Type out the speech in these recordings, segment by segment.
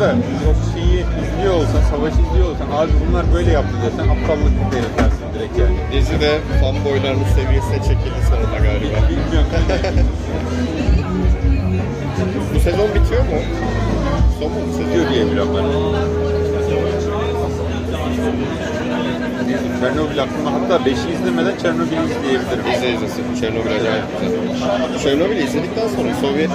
Yani o şeyi izliyor olsan, savaşı izliyor olsan abi bunlar böyle yaptı desen aptallık belirtersin direkt yani. Dizi de fanboyların seviyesine çekildi sonunda galiba. Bilmiyorum. Bu sezon bitiyor mu? Son mu bu sezon? Diyor diye biliyorum ben. Çernobil aklıma hatta 5'i izlemeden Çernobil'i izleyebilirim. İzle izlesin. Çernobil acayip güzel. Çernobil'i izledikten sonra Sovyet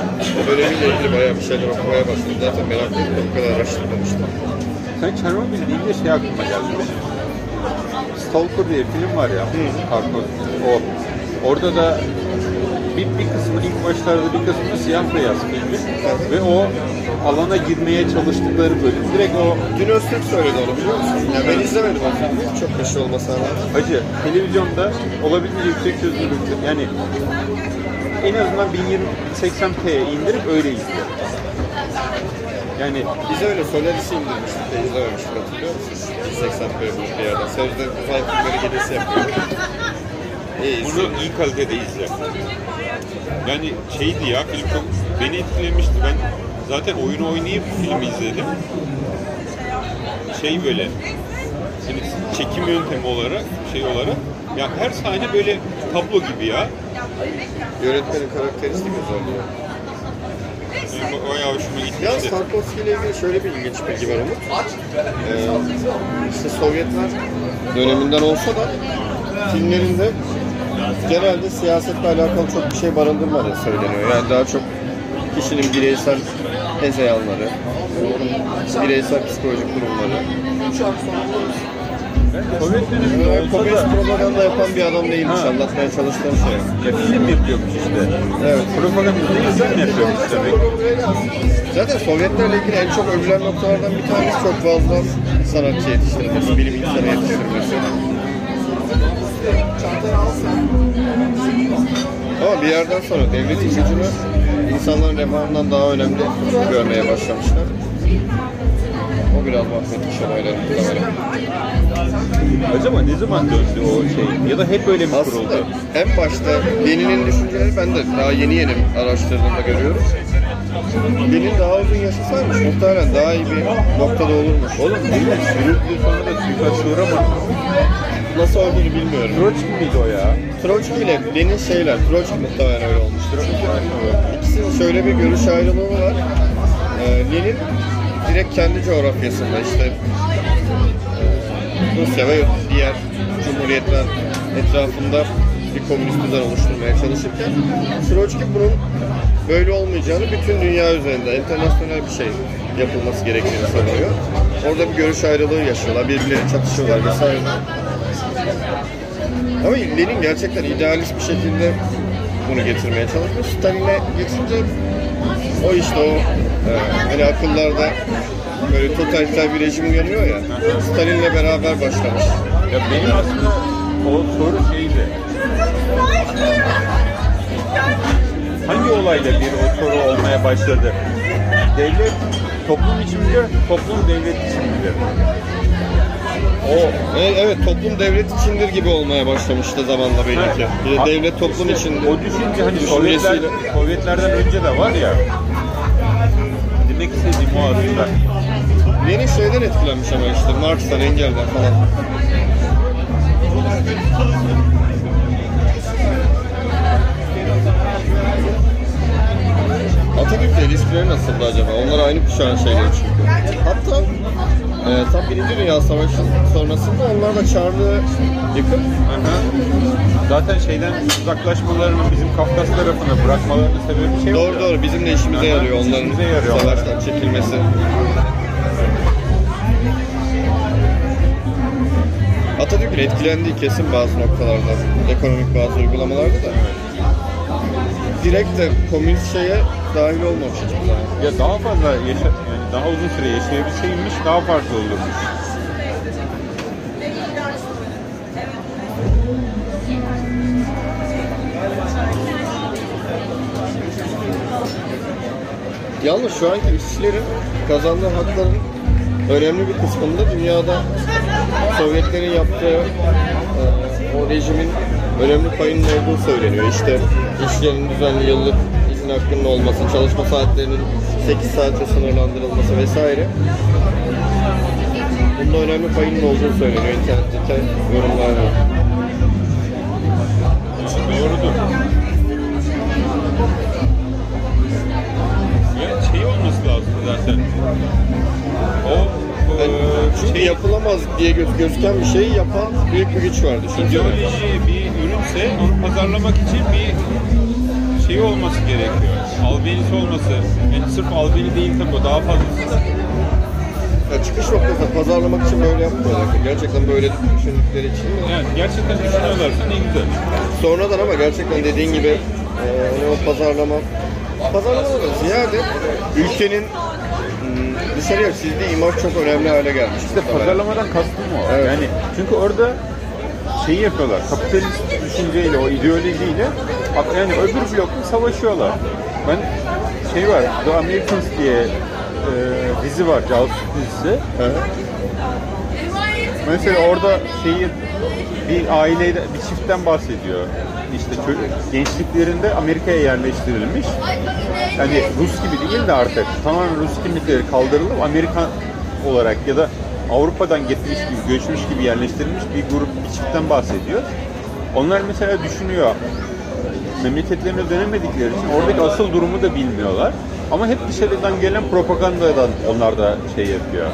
dönemiyle ilgili bayağı bir şeyler okumaya başladım. Zaten meraklıydım da bu kadar araştırmamıştım. Sen Çernobil deyince şey aklıma geldi. Stalker diye film var ya. Karkoz. O. Orada da bir, bir kısmı ilk başlarda bir kısmı siyah beyaz filmi ve o alana girmeye çalıştıkları bölüm direkt o Dün Öztürk söyledi onu biliyor musun? Ya ben izlemedim filmi. Çok meşhur olmasına rağmen. Hacı televizyonda olabildiğince yüksek çözünürlükte yani en azından 1080p'ye indirip öyle izle. Yani Bize öyle Solaris'i indirmiştik de izlememiştik hatırlıyor musun? 180p bulup bir yerden. Sözde uzay filmleri gecesi yapıyor. İyi bunu iyi kalitede izle. Yani şeydi ya film çok beni etkilemişti. Ben zaten oyunu oynayıp filmi izledim. Şey böyle hani çekim yöntemi olarak şey olarak ya her sahne böyle tablo gibi ya. Yönetmenin karakteristik özelliği. Benim bayağı hoşuma Ya gitmişti. Tarkovski ile ilgili şöyle bir ilginç bilgi var Umut. Ee, işte Sovyetler döneminden olsa da filmlerinde genelde siyasetle alakalı çok bir şey barındırmadığı söyleniyor. Yani daha çok kişinin bireysel hezeyanları, bireysel psikolojik durumları. Sovyet döneminde olsa komünist da propaganda yapan bir adam değilmiş Ha. anlatmaya çalıştığım şey. ya film yapıyormuş işte. Evet. Propaganda değil film yapıyormuş demek. Zaten Sovyetlerle ilgili en çok övülen noktalardan bir tanesi çok fazla sanatçı yetiştirmesi, bilim insanı yetiştirmesi. Ama bir yerden sonra devletin gücünü insanların refahından daha önemli görmeye başlamışlar. O biraz mahvetmiş olayları muhtemelen. Acaba ne zaman döndü o şey? Ya da hep böyle mi Aslında kuruldu? en başta Lenin'in düşünceleri ben de daha yeni yeni araştırdığımda görüyorum. Lenin daha uzun yaşasaymış muhtemelen daha iyi bir noktada olurmuş. Oğlum mi? Sürüklü sonra da suikast uğramadı. Nasıl olduğunu bilmiyorum. Troçki miydi o ya? Troçki ile Lenin şeyler, Troçki muhtemelen öyle olmuştur. İkisinin şöyle bir görüş ayrılığı var. Ee, Lenin direkt kendi coğrafyasında işte e, Rusya ve diğer cumhuriyetler etrafında bir komünist düzen oluşturmaya çalışırken Troçki bunun böyle olmayacağını bütün dünya üzerinde internasyonel bir şey yapılması gerektiğini savunuyor. Orada bir görüş ayrılığı yaşıyorlar, birbirleri çatışıyorlar vesaire. Ama Lenin gerçekten idealist bir şekilde bunu getirmeye çalışmış. Stalin'e geçince o işte o e, hani akıllarda böyle totaliter bir rejim uyanıyor ya. Stalin'le beraber başlamış. Ya benim aslında o soru şeydi. Hangi olayla bir o soru olmaya başladı? Devlet toplum için midir, toplum devlet için midir? O e, evet toplum devlet içindir gibi olmaya başlamıştı zamanla belli ki. Bir de devlet toplum işte içindir. O düşünce hani Sovyetler, düşüncesiyle- Sovyetlerden önce de var ya. Demek istediğim o aslında. Lenin şeyden etkilenmiş ama işte Marx'tan, Engel'den falan. Atatürk de ilişkileri nasıldı acaba? Onlar aynı kuşağın şeyleri çünkü. Hatta e, tam Birinci Dünya Savaşı sonrasında onlar da Çarlığı yıkıp Aha. Zaten şeyden uzaklaşmalarını bizim Kafkas tarafına bırakmalarının sebebi şey doğru doğru bizim de işimize Aha, yarıyor onların işimize yarıyor. savaştan çekilmesi. Atatürk'ün etkilendiği kesin bazı noktalarda, ekonomik bazı uygulamalarda da. Direkt de komünist şeye dahil olmamış hiçbir zaman. Ya daha fazla yaşa daha uzun süre yaşayabilseymiş daha farklı olurmuş. Yalnız şu anki işçilerin kazandığı hakların önemli bir kısmında dünyada Sovyetlerin yaptığı e, o rejimin önemli payının olduğu söyleniyor. İşte işçilerin düzenli yıllık izin hakkının olması, çalışma saatlerinin 8 saate sınırlandırılması vesaire. Bunda önemli payının olduğu söyleniyor internetteki yorumlarda. Doğrudur. Ya şey olması lazım zaten. O Yani çünkü şey, yapılamaz diye göz, gözüken bir şeyi yapan büyük bir güç var düşünsene. ideoloji bir ürünse onu pazarlamak için bir şey olması gerekiyor. Albenisi olması. Yani sırf albeni değil tabii o daha fazlası. Ya çıkış noktasında pazarlamak için böyle yapmıyorlar. Gerçekten böyle düşündükleri için. Yani gerçekten düşünüyorlarsa ne güzel. Sonradan ama gerçekten dediğin gibi e, hani o pazarlama pazarlamadan ziyade ülkenin hmm, dışarıya çizdiği imaj çok önemli hale gelmiş. İşte pazarlamadan kastım o. Evet. Yani çünkü orada şeyi yapıyorlar. Kapitalist düşünceyle, o ideolojiyle yani öbür blokla savaşıyorlar. Ben şey var, The Americans diye e, dizi var, casus dizisi. Mesela orada şeyi bir ailede bir çiftten bahsediyor. İşte gençliklerinde Amerika'ya yerleştirilmiş. Yani Rus gibi değil de artık tamamen Rus kimlikleri kaldırılıp Amerikan olarak ya da Avrupa'dan getirmiş gibi, göçmüş gibi yerleştirilmiş bir grup bir çiftten bahsediyor. Onlar mesela düşünüyor memleketlerine dönemedikleri için oradaki asıl durumu da bilmiyorlar. Ama hep dışarıdan gelen propagandadan onlar da şey yapıyor.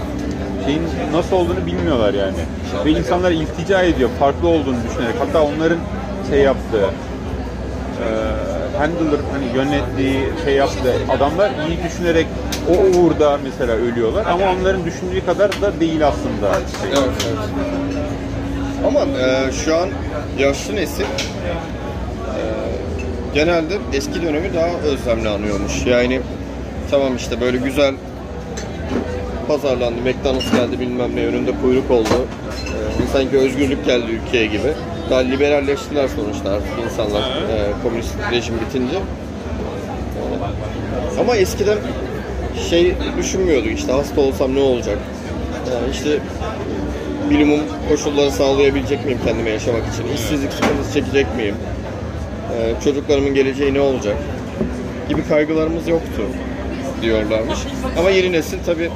Şeyin nasıl olduğunu bilmiyorlar yani. Ve insanlar iltica ediyor, farklı olduğunu düşünerek. Hatta onların şey yaptığı, e, handler hani yönettiği şey yaptığı adamlar iyi düşünerek o uğurda mesela ölüyorlar ama onların düşündüğü kadar da değil aslında. Şey. Evet, evet. Ama e, şu an yaşlı nesil genelde eski dönemi daha özlemli anıyormuş. Yani tamam işte böyle güzel pazarlandı, McDonald's geldi bilmem ne önünde kuyruk oldu. E, sanki özgürlük geldi ülkeye gibi. Daha liberalleştiler sonuçta artık insanlar e, komünist rejim bitince. E, ama eskiden şey düşünmüyorduk işte hasta olsam ne olacak? E, işte minimum koşulları sağlayabilecek miyim kendime yaşamak için? İşsizlik sıkıntısı çekecek miyim? Ee, çocuklarımın geleceği ne olacak? Gibi kaygılarımız yoktu diyorlarmış. Ama yeni nesil tabi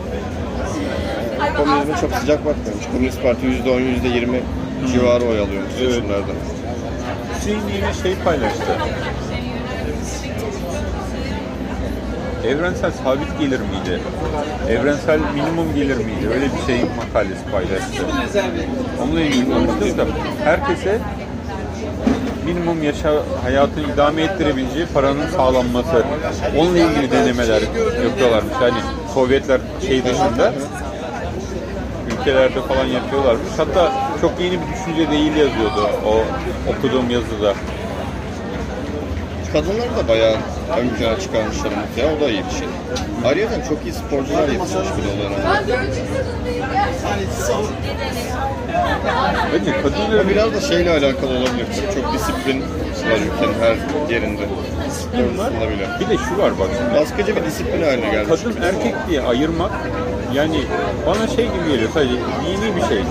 komünizme çok sıcak bakmıyormuş. Komünist Parti %10, %20 civarı oy alıyormuş Evet. seçimlerde. Hüseyin yine şey paylaştı. Evrensel sabit gelir miydi? Evrensel minimum gelir miydi? Öyle bir şey makalesi paylaştı. Onunla ilgili konuştuk da herkese minimum yaşa hayatını idame ettirebileceği paranın sağlanması. Onunla ilgili denemeler yapıyorlarmış. Yani Sovyetler şey dışında ülkelerde falan yapıyorlarmış. Hatta çok yeni bir düşünce değil yazıyordu o okuduğum yazıda. Kadınları da bayağı ön plana çıkarmışlar ya. O da iyi bir şey. Ayrıca çok iyi sporcular yetişmiş bir de o dönemde. Bence Ama kadınların biraz da şeyle alakalı olabilir. Çok disiplin var ülkenin her yerinde. disiplin var. Bir de şu var bak. Baskıcı bir disiplin haline gelmiş. Kadın erkek diye ayırmak yani bana şey gibi geliyor sadece dini bir şey.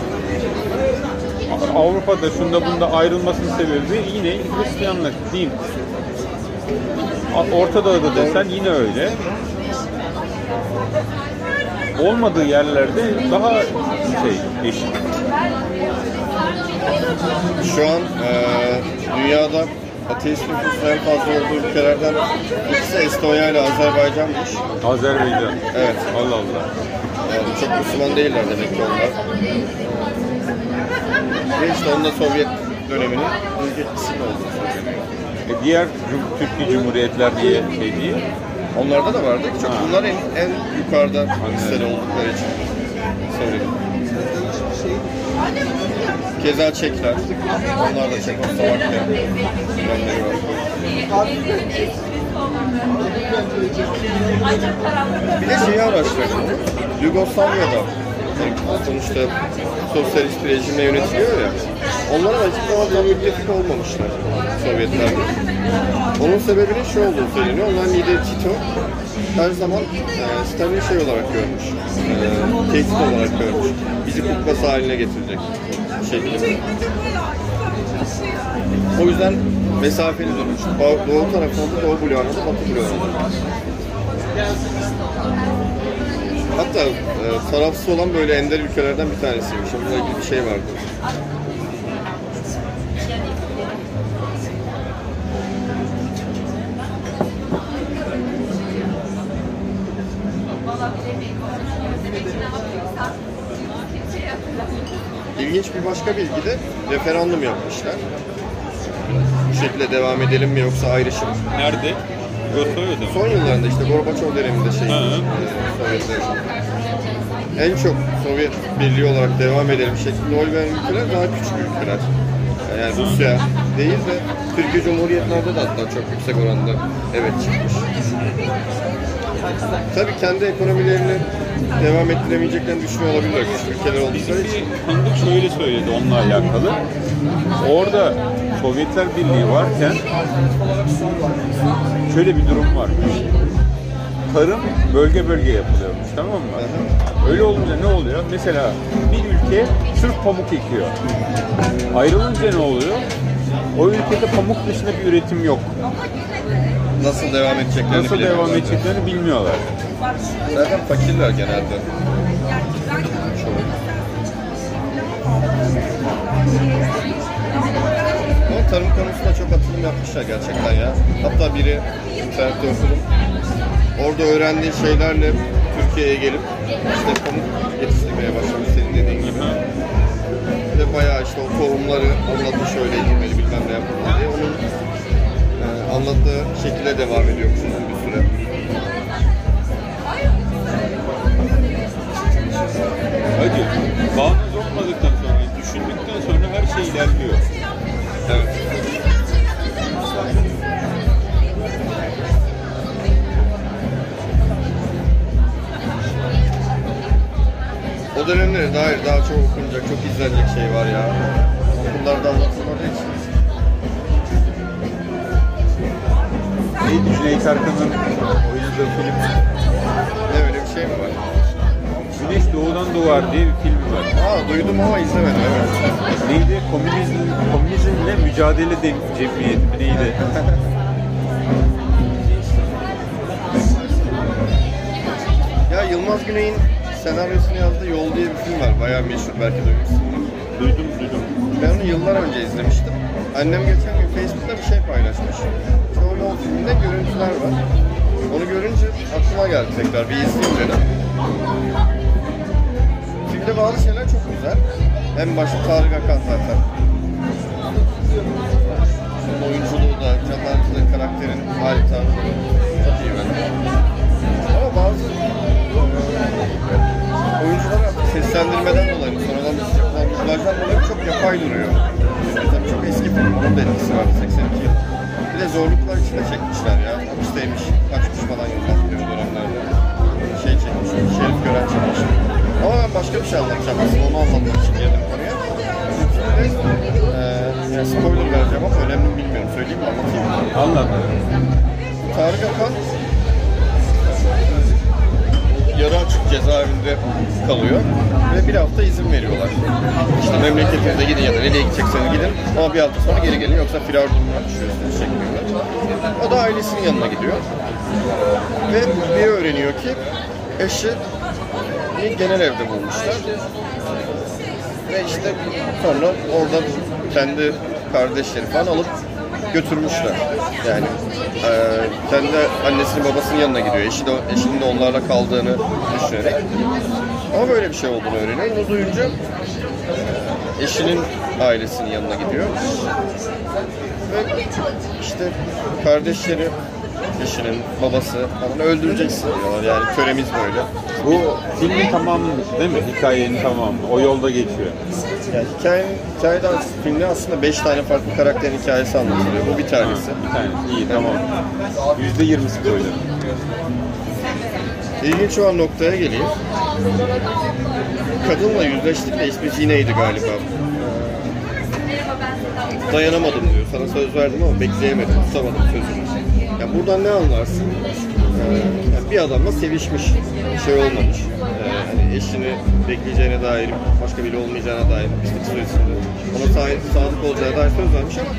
Avrupa'da şunda bunda ayrılmasının sebebi yine Hristiyanlık, din. Orta Doğu'da desen yine öyle. Olmadığı yerlerde daha şey eşit. Şu an e, dünyada ateist nüfusun en fazla olduğu ülkelerden ikisi Estonya ile Azerbaycan'mış. Azerbaycan. Evet. Allah Allah. Yani çok Müslüman değiller demek ki onlar. Ve işte onda Sovyet döneminin etkisinin olduğu söyleniyor. E diğer Türkiye Cumhuriyetler diye şey değil. Onlarda da vardı. Çok Ha. bunlar en, en yukarıda listede oldukları için söyledim. Keza Çekler. Onlar da Çekoslovakya. Yönleri var. Bir de şeyi araştırdım. Yugoslavya'da sonuçta sosyalist bir rejimle yönetiliyor ya. Onlar açık zaman müttefik olmamışlar Sovyetlerle. Onun sebebinin şu olduğu söyleniyor. Onların lideri Tito her zaman e, Stalin'i şey olarak görmüş. E, tehdit olarak görmüş. Bizi kuklası haline getirecek şeklinde. O yüzden mesafeli durmuş. Doğu tarafında da Doğu bloğuna da Batı bloğuna. Hatta e, tarafsız olan böyle ender ülkelerden bir tanesiymiş. Bununla ilgili bir şey vardı. İlginç bir başka bilgi de referandum yapmışlar. Bu şekilde devam edelim mi yoksa ayrışım? Nerede? Yugoslavya'da mı? Son yıllarında işte Gorbaçov döneminde şey, e, Sovyetler. En çok Sovyet Birliği olarak devam edelim şeklinde oy veren ülkeler daha küçük ülkeler. Yani Rusya değil de Türkiye Cumhuriyetlerde de hatta çok yüksek oranda evet çıkmış. Tabii kendi ekonomilerini devam ettiremeyeceklerini düşünüyor olabilirler ülkeler oldukları için. bir tanıdık şöyle söyledi onunla alakalı. Orada Sovyetler Birliği varken şöyle bir durum varmış. Tarım bölge bölge yapılıyormuş tamam mı? Öyle olunca ne oluyor? Mesela bir ülke sırf pamuk ekiyor. Ayrılınca ne oluyor? O ülkede pamuk dışında bir üretim yok. Nasıl devam edeceklerini Nasıl devam bilemiyorlar. edeceklerini bilmiyorlar. Zaten fakirler genelde. Ama tarım konusunda çok atılım yapmışlar gerçekten ya. Hatta biri internette okudum. Orada öğrendiği şeylerle Türkiye'ye gelip işte pamuk yetiştirmeye başlamış senin dediğin gibi. De bayağı işte o tohumları anlattı şöyle ekilmeli bilmem ne yapmalı diye. Onun anlattığı şekilde devam ediyormuş uzun bir süre. Hadi bağımız olmadıktan sonra, düşündükten sonra her şey ilerliyor. Evet. O dönemlere dair daha çok okunacak, çok izlenecek şey var ya. Okullarda anlatılmadığı için. Cüneyt Arkın'ın oynadığı film? Ne öyle bir şey mi var? Güneş Doğudan Doğar diye bir film var. Aa duydum ama izlemedim evet. Neydi? Komünizm, komünizmle mücadele de, cemiyeti mi neydi? Ya Yılmaz Güney'in senaryosunu yazdığı Yol diye bir film var. Bayağı meşhur belki duymuşsundur. duydum duydum. Ben onu yıllar önce izlemiştim. Annem geçen gün Facebook'ta bir şey paylaşmış. Filminde görüntüler var. Onu görünce aklıma geldi tekrar bir izleyeyim dedim. Filmde bazı şeyler çok güzel. En başta Tarık Akan zaten. Onun oyunculuğu da, canlandırdığı karakterin hali tarzı çok iyi bence. Ama bazı oyuncular artık seslendirmeden dolayı, sonradan yapılan dublajdan dolayı çok yapay duruyor. Tabii çok eski film, onun da etkisi var 82 yıl. De zorluklar içinde çekmişler ya. Hapisteymiş, kaçmış falan yıllar o dönemlerde. Şey çekmiş, Şerif Gören çekmiş. Ama ben başka bir şey anlatacağım aslında, onu anlatmak için geldim konuya. Eee yani spoiler vereceğim ama önemli mi bilmiyorum. Söyleyeyim mi, anlatayım mı? Anlat. Tarık Akan yarı açık cezaevinde kalıyor ve bir hafta izin veriyorlar. İşte memleketinize gidin ya da nereye gidecekseniz gidin ama bir hafta sonra geri gelin yoksa firar durumuna düşüyorsunuz şeklinde. O da ailesinin yanına gidiyor ve bir öğreniyor ki eşi genel evde bulmuşlar ve işte sonra orada kendi kardeşleri falan alıp götürmüşler. Yani e, kendi annesinin babasının yanına gidiyor. Eşi de, eşinin de onlarla kaldığını düşünerek. Ama böyle bir şey olduğunu öğreniyor. Bunu duyunca eşinin ailesinin yanına gidiyor. Ve işte kardeşleri, eşinin babası falan öldüreceksin diyorlar. Yani töremiz böyle. Bu filmin tamamı değil mi? Hikayenin tamamı. O yolda geçiyor. Yani hikaye, hikayede filmde aslında 5 tane farklı karakterin hikayesi anlatılıyor. Bu bir Ha, tanesi. bir tanesi. İyi tamam. Yüzde yirmi spoiler. İlginç olan noktaya geleyim. Kadınla yüzleştik de ismi Zine'ydi galiba. Dayanamadım diyor. Sana söz verdim ama bekleyemedim. Tutamadım sözümü. Yani buradan ne anlarsın? Yani bir adamla sevişmiş. Bir şey olmamış. Ee, hani eşini bekleyeceğine dair, başka biri olmayacağına dair, işte psikolojisinde ona sahip, sadık olacağına dair söz vermiş ama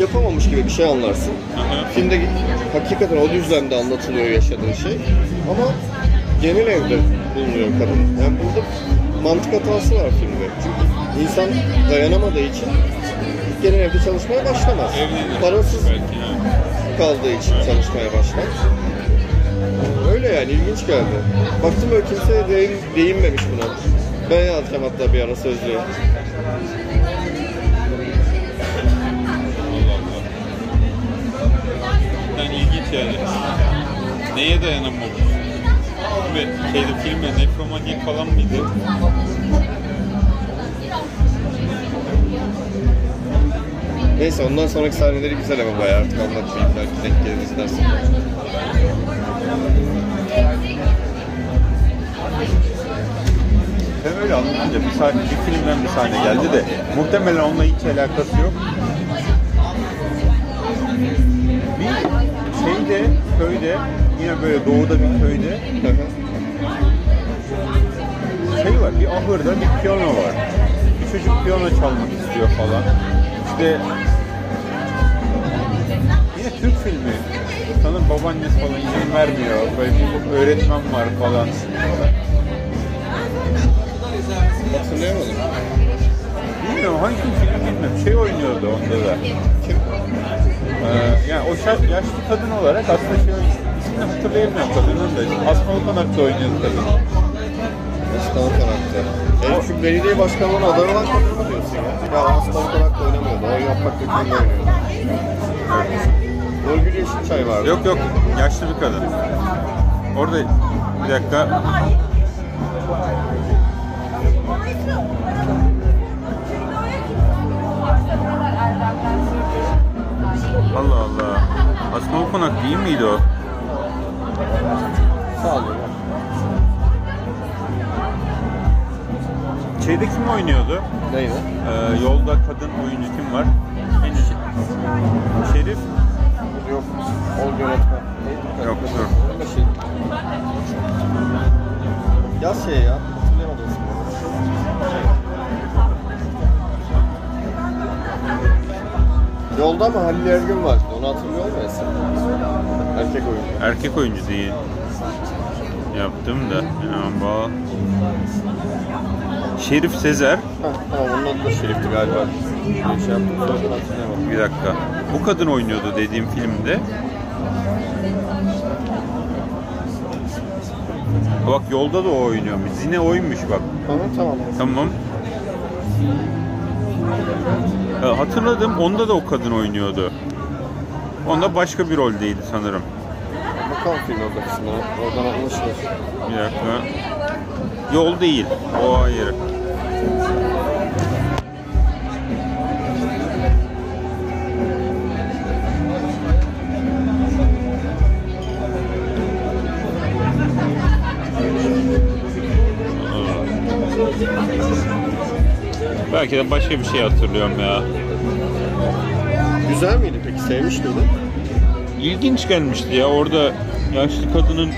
yapamamış gibi bir şey anlarsın. Filmde hakikaten o düzlemde anlatılıyor yaşadığı şey. Ama genel evde bulunuyor kadın. Yani burada mantık hatası var filmde. Çünkü insan dayanamadığı için genel evde çalışmaya başlamaz. Evlenir. Parasız Belki yani. kaldığı için çalışmaya başlar. Öyle yani ilginç geldi. Baktım öyle kimse değin, değinmemiş buna. Ben yazacağım hatta bir ara Allah. Yani ilginç yani. Neye dayanamamış? Ve şeyde filmde nefromanyak falan mıydı? Neyse ondan sonraki sahneleri güzel ama bayağı artık anlatmayayım belki denk gelir izlersin. Öyle anlatınca bir, sahne, bir filmden bir sahne geldi de muhtemelen onunla hiç alakası yok. Bir şeyde, köyde, yine böyle doğuda bir köyde şey var, bir ahırda bir piyano var. Bir çocuk piyano çalmak istiyor falan. İşte yine Türk filmi. Sanırım babaannesi falan izin vermiyor. Böyle bir öğretmen var falan. Hatırlayamadım. Bilmiyorum hangi film bilmiyorum. Şey oynuyordu onda da. Kim? Ee, yani o şa- yaşlı kadın olarak aslında şey ismini hatırlayamıyorum kadının da. Asma Okanak'ta oynuyordu kadın. Aslan Konak'ta. E, şu belediye başkanlığının adayı olan kadın mı diyorsun ya? Ya Aslan Konak'ta oynamıyordu. O yapmakta kimde oynuyordu. Nurgül Yeşilçay vardı. Yok yok yaşlı bir kadın. Orada bir dakika. Asma Okanak değil miydi o? Sağ olun. Şeyde kim oynuyordu? Neydi? Ee, yolda kadın oyuncu kim var? En iyi. Şerif. Yok. Ol yönetmen. Neydi? Yok, dur. Öyle şey. Yaz şey ya. Hatırlayamadım. Yolda ama Halil Ergün vardı. Onu hatırlıyor musun? Erkek oyuncu. Erkek oyuncu değil. Yaptım da. Hemen bak. Şerif Sezer. Heh, tamam onun adı da Şerif'ti galiba. Bir şey yaptım hatırlayamadım. Bir dakika. Bu kadın oynuyordu dediğim filmde. Bak yolda da o oynuyormuş. Zine oymuş bak. Tamam tamam. Tamam. Ha, hatırladım. Onda da o kadın oynuyordu. Onda başka bir roldeydi sanırım. Bakalım film orada kısmına. Oradan anlaşılır. Bir dakika. Yol değil. O ayrı. Belki de başka bir şey hatırlıyorum ya. Güzel miydi? Sevmiş miydin? İlginç gelmişti ya orada yaşlı kadının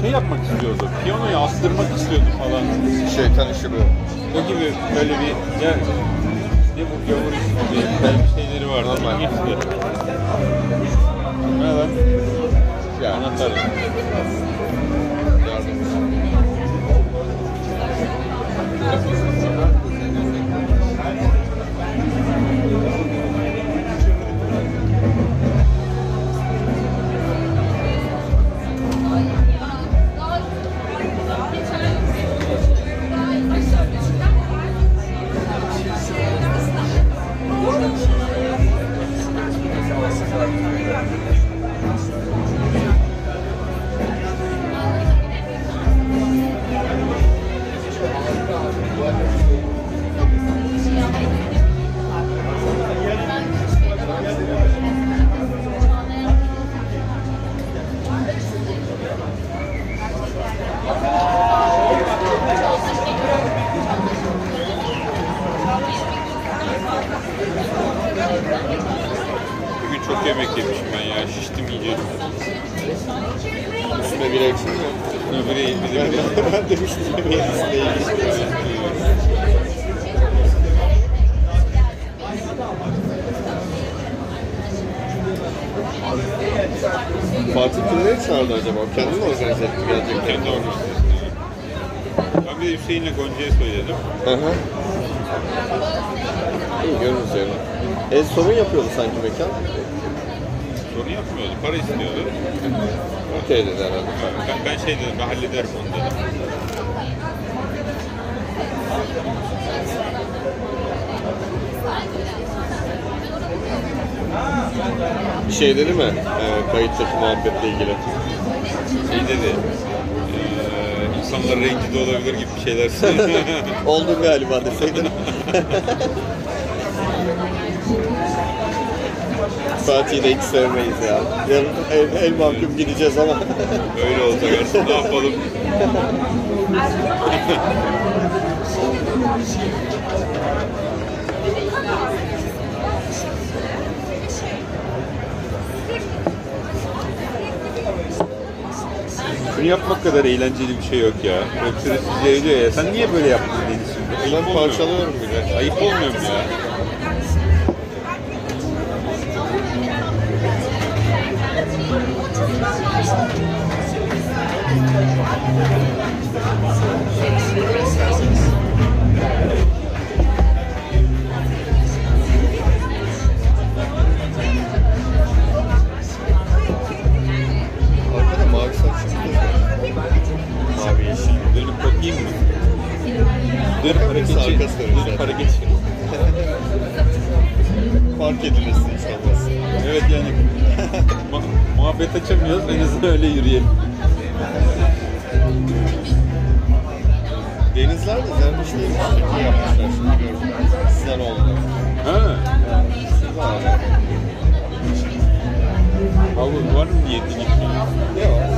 şey yapmak istiyordu. Piyanoyu astırmak istiyordu falan. Şeytan işi bu. O gibi böyle bir ya ne bu gavur gibi bir şeyleri vardı. Normal. İlginçti. Ne lan? Ya. Anahtar. Yardım. Fatih kimleri çağırdı acaba? Kendi mi organize etti gelecekler? Kendi organizasyonu. Ben bir de Hüseyin'le Gonca'ya söyledim. Hı hı. İyi görürüz yani. E sorun yapıyordu sanki mekan. Sorun yapmıyordu. Para istiyordu. Okey dedi herhalde. Ben, ben şey dedim, ben hallederim onu dedim. Bir şey dedi mi? Ee, kayıttaki muhabbetle ilgili. Şey dedi, eee insanlar rencide olabilir gibi bir şeyler söyledi. Oldun galiba deseydin. Fatih'i de hiç sevmeyiz ya. Yarın el, el mahkum gideceğiz ama. Öyle olacak artık ne yapalım. Bunu yapmak kadar eğlenceli bir şey yok ya. Yoksa size diyor ya sen niye böyle yaptın Deniz şimdi? Ben olmuyor parçalıyorum bile. Ayıp olmuyor mu ya? Dönüp zaten. Dönüp hareketçi. Fark edilirsin olmaz. Evet yani mu- muhabbet açamıyoruz en azından öyle yürüyelim. Denizler de zermiş değilmiş. Çok iyi yapmışlar şimdi gördüm. Sizden oldu. Ha, Siz abi. abi var mı gitmeye? Yok.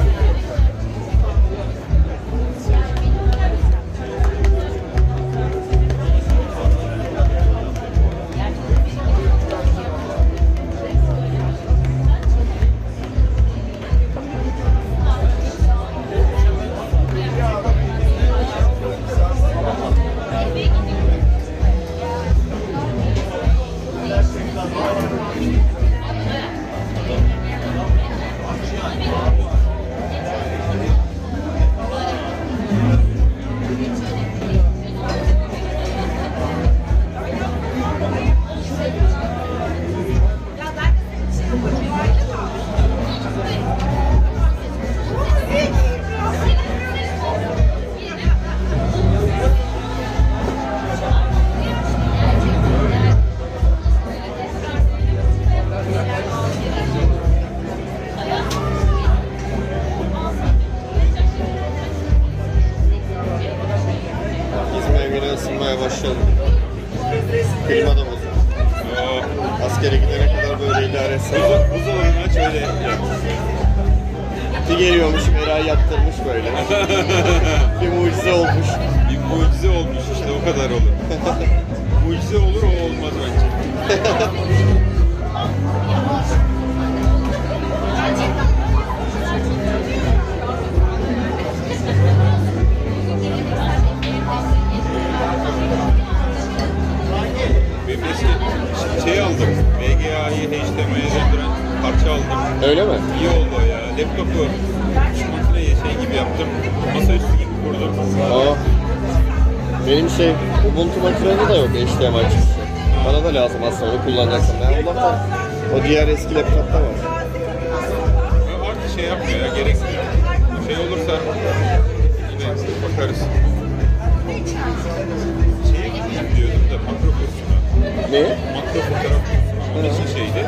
İçin şeydi.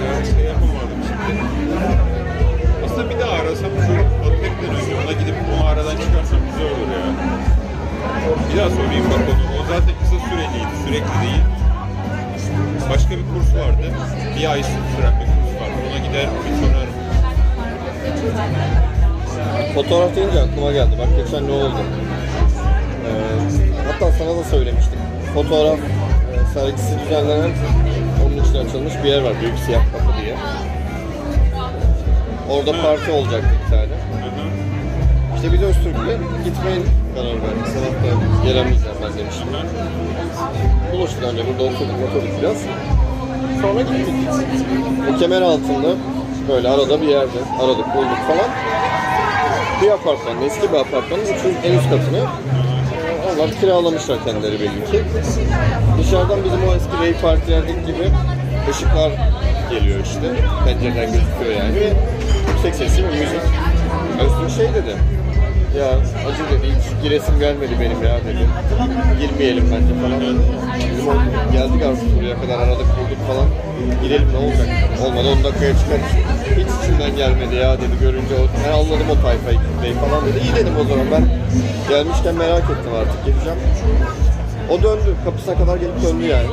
Ee, şey yapamadım şimdi. Aslında bir daha arasam şu Batıpek'ten önce ona gidip bu mağaradan çıkarsam güzel olur ya. Bir daha sorayım bak onu. O zaten kısa süreliydi, sürekli değil. Başka bir kurs vardı. Bir ay süren bir kurs vardı. Ona gider bir sorarım. Fotoğraf deyince aklıma geldi. Bak geçen ne oldu? Ee, hatta sana da söylemiştim. Fotoğraf sergisi düzenlenen onun için açılmış bir yer var. Büyük Siyah Kapı diye. Orada parti olacaktı bir tane. Hı hı. İşte biz Öztürk'le gitmeye karar verdik. Sabah da gelemeyeceğim ben demiştim. Buluştuk önce burada oturduk oturduk biraz. Sonra gittik. O kemer altında böyle arada bir yerde aradık bulduk falan. Bir apartman, eski bir apartmanın en üst katını onlar kiralamışlar kendileri belli ki. Dışarıdan bizim o eski rave partilerdeki gibi ışıklar geliyor işte. Pencereden gözüküyor yani ve yüksek sesli bir müzik. Öztürk şey dedi. Ya acı dedi hiç giresim gelmedi benim ya dedi. Girmeyelim bence falan dedi. Bizim geldik artık buraya kadar aradık bulduk falan. Girelim ne olacak? Olmadı 10 dakikaya çıkarız. Hiç içimden gelmedi ya dedi görünce. Ben anladım o tayfayı kitleyi falan dedi. İyi dedim o zaman ben gelmişken merak ettim artık geleceğim. O döndü. Kapısına kadar gelip döndü yani.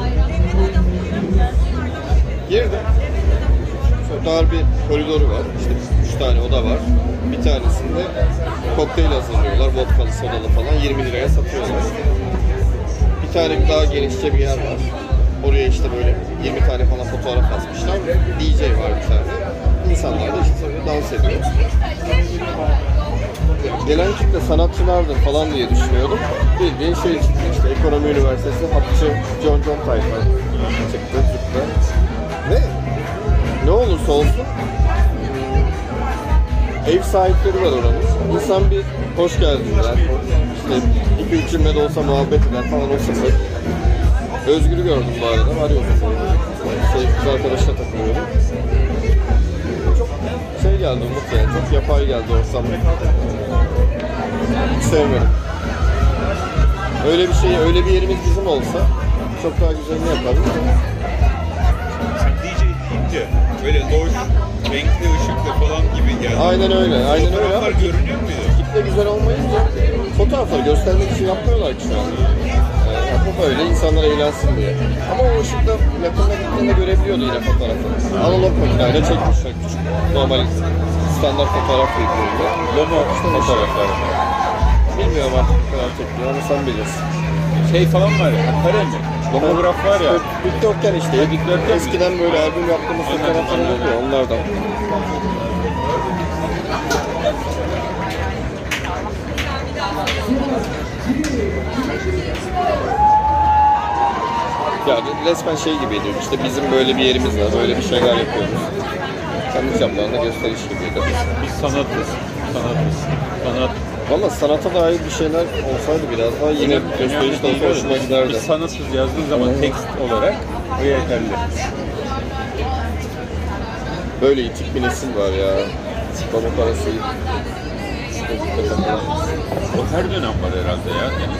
Girdim. Şöyle dar bir koridoru var. İşte üç tane oda var. Bir tanesinde kokteyl hazırlıyorlar. Vodkalı, sodalı falan 20 liraya satıyorlar. Bir tane daha genişçe bir yer var. Oraya işte böyle 20 tane falan fotoğraf asmışlar. DJ var bir tane. İnsanlar da işte dans ediyor. Gelen kitle sanatçılardır falan diye düşünüyordum. Bildiğin şey çıktı işte Ekonomi Üniversitesi Hapçı John John Tayfa çıktı çıktı. Ve ne olursa olsun ev sahipleri var oranın. İnsan bir hoş geldin der. İşte iki üç cümle de olsa muhabbet eder falan o sıfır. Özgür'ü gördüm bu arada. Var yok. Şey, kız arkadaşla takılıyordum. Geldi Umut yani. Çok yapay geldi ortam. Hiç sevmedim. Öyle bir şey, öyle bir yerimiz bizim olsa çok daha güzelini yaparız. Sen DJ deyince böyle loş, renkli ışıklı falan gibi geldi. Aynen öyle, aynen öyle Fotoğraflar görünüyor muydu? kitle güzel olmayınca fotoğrafları göstermek için yapmıyorlar ki şu an. Ee, bu böyle insanlar eğlensin diye. Ama o ışıkta yakında gittiğinde görebiliyordu yine fotoğrafı. Analog makineyle çekmişler küçük. Normal standart fotoğraf büyüklüğünde. Lomo fotoğraflar. Bilmiyorum artık ne kadar çekiyor ama sen bilirsin. Şey falan var ya, kare mi? Lomograf var ya. Dikdörtgen işte. Dikdörtgen mi? Eskiden böyle albüm yaptığımız Anladım, fotoğraflar anladım. oluyor onlardan. Ya resmen şey gibiydi işte bizim böyle bir yerimiz var, böyle bir şeyler yapıyoruz. Kendi çaplarında gösteriş gibiydi. Biz sanatız. Sanatız. Sanat. Valla sanata dair bir şeyler olsaydı biraz daha yine gösteriş de olsa hoşuma giderdi. Biz sanatız yazdığı zaman tekst olarak o yeterli. Böyle itik bir nesil var ya. Baba parası. O her dönem var herhalde ya. Yani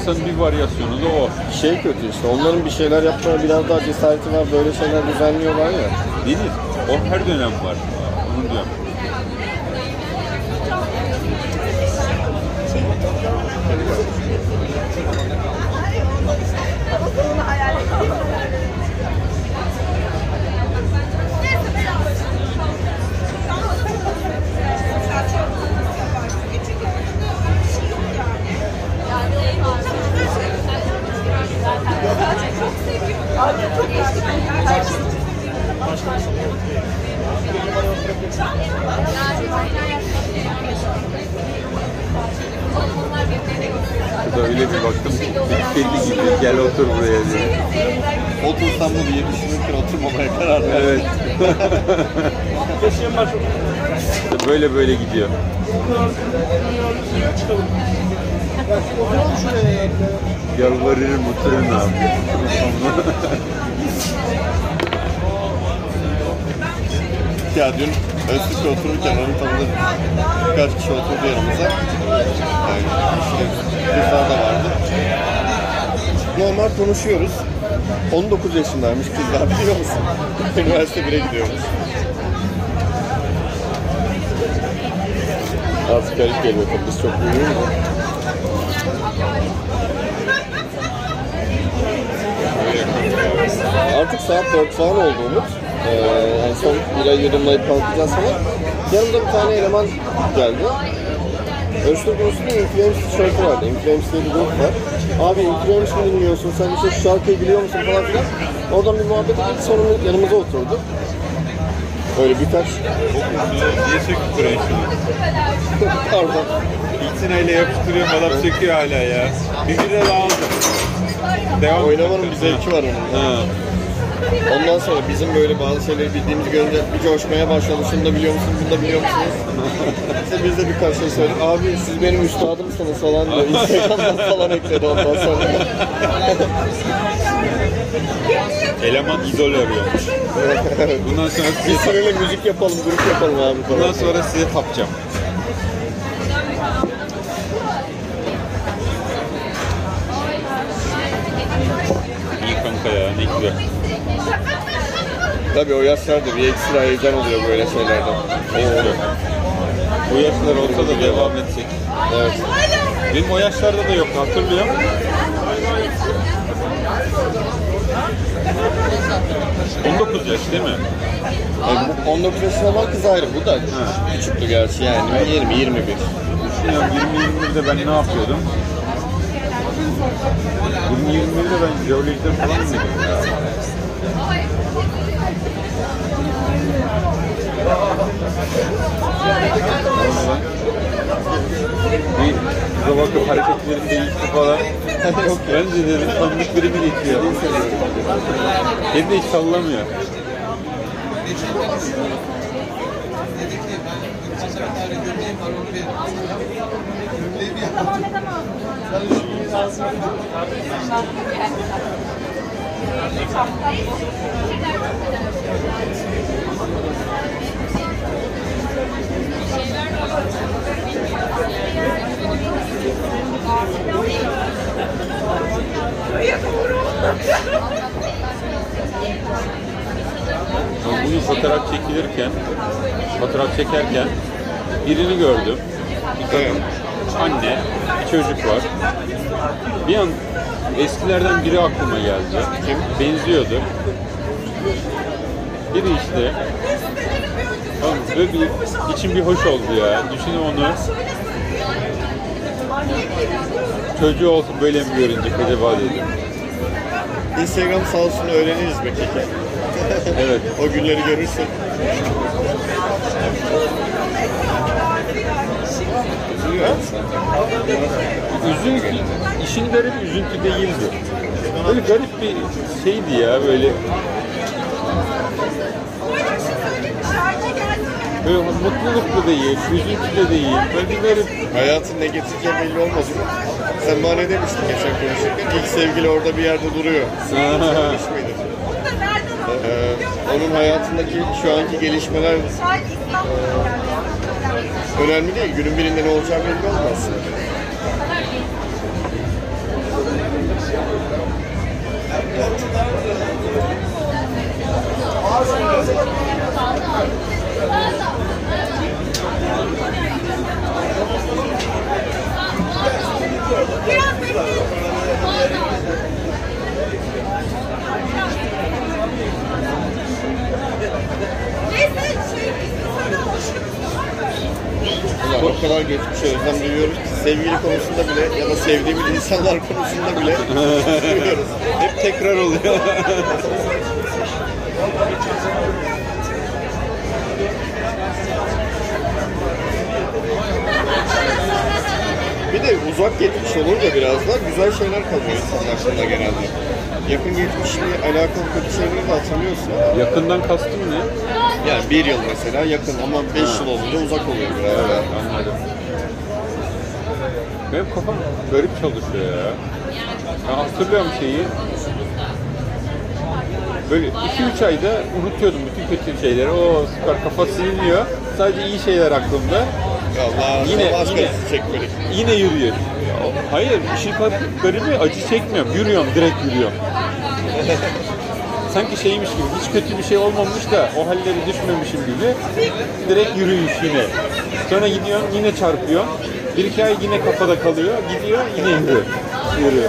İnsanın bir varyasyonu da o. Şey kötü işte onların bir şeyler yapmaya biraz daha cesareti var. Böyle şeyler düzenliyorlar ya. Deniz, o her dönem var. Onu diyorum. Otur buraya diye. Otursam mı diye düşünürken oturmamaya karar verdim. Evet. böyle böyle gidiyor. Yalvarırım oturun abi. Ya dün Öztürk'te otururken onu tanıdık birkaç kişi oturdu yanımıza. Yani işte kızlar da vardı. Normal konuşuyoruz. 19 yaşındaymış kızlar biliyor musun? Üniversite 1'e gidiyormuş. Artık garip geliyor tabii biz çok büyüyoruz. Artık saat 4 falan oldu Umut. Ee, en son bira yudumlayıp kalkacağız falan. Yanımda bir tane eleman geldi. Öztürk Üstü'nün Inflames tişörtü vardı. Inflames diye bir grup var. Abi Influence mi dinliyorsun? Sen işte şu şarkıyı biliyor musun falan filan. Oradan bir muhabbet ettik sonra yanımıza oturdu. Öyle birkaç diye söküp şunu. pardon. İtinayla yapıştırıyorum adam söküyor hala ya. Bir bire daha aldım. Devam Oynamanın bir zevki var onun. Ha. Ondan sonra bizim böyle bazı şeyleri bildiğimizi görünce bir coşmaya başladı. Şunu da biliyor musun, bunu da biliyor musunuz? İşte biz de birkaç şey söyledik. Abi siz benim üstadımsınız falan diyor. Instagram'dan falan ekledi ondan sonra. Eleman idol arıyormuş. Bundan sonra Biz size, seninle müzik yapalım, grup yapalım abi falan. bundan sonra size tapacağım. İyi kanka ya ne güzel. Tabii o yaşlarda bir ekstra heyecan oluyor böyle şeylerden. Ne güzel. Bu yaşlar olsa da devam etsek. Evet. Benim o yaşlarda da yok hatırlıyorum. ...19 yaş değil mi? Yani bu 19 yaşında olan kız ayrı. Bu da küçüktü gerçi yani. 20, 21. Düşünüyorum 20-21'de ben ne yapıyordum? 20-21'de ben jeolojide falan mıydım bir kıza bakıp hareketlerim değişti falan. Yok ben de dedim tanıdık biri mi geçiyor? Hem de hiç sallamıyor. Ben bugün fotoğraf çekilirken, fotoğraf çekerken birini gördüm. Bir kadın, anne, bir çocuk var. Bir an eskilerden biri aklıma geldi. Kim? Benziyordu. Biri işte. Böyle bir, içim bir hoş oldu ya. Düşünün onu. Çocuğu olsun böyle mi görünecek acaba dedim. Instagram sağ olsun öğreniriz be keke. Evet. o günleri görürsün. Üzüntü, işin garip üzüntü değildi. Böyle garip bir şeydi ya böyle. Böyle mutluluk da değil, üzüntü de değil. Böyle bir garip. Hayatın ne getireceği belli olmaz mı? Sen bana ne demiştin geçen konuşurken? İlk sevgili orada bir yerde duruyor. Demiş miydin? Ee, onun hayatındaki şu anki gelişmeler önemli değil. Günün birinde ne olacağı belli olmaz. Biraz bekleyin. Ulan o kadar geçmişe özlem duyuyoruz ki sevgili konusunda bile ya da sevdiğimiz insanlar konusunda bile duyuyoruz. Hep tekrar oluyor. Bir de uzak geçmiş olunca biraz da güzel şeyler kalıyor insanın aklında genelde. Yakın geçmişle alakalı kötü şeyleri de hatırlıyorsun. Yakından kastım ne? Yani bir yıl mesela yakın ama beş yıl olunca uzak oluyor biraz. Evet anladım. Benim kafam garip çalışıyor ya. Ben hatırlıyorum şeyi. Böyle 2-3 ayda unutuyordum bütün kötü şeyleri. O süper kafa siliniyor. Sadece iyi şeyler aklımda. Allah Yine- yine, çekmedik. Yine yürüyor. Hayır, işin garibi acı çekmiyorum. Yürüyorum, direkt yürüyorum. Sanki şeymiş gibi, hiç kötü bir şey olmamış da o halleri düşmemişim gibi direkt yürüyüş yine. Sonra gidiyorum, yine çarpıyorum. Bir iki ay yine kafada kalıyor, gidiyor, yine yürü. Yürü.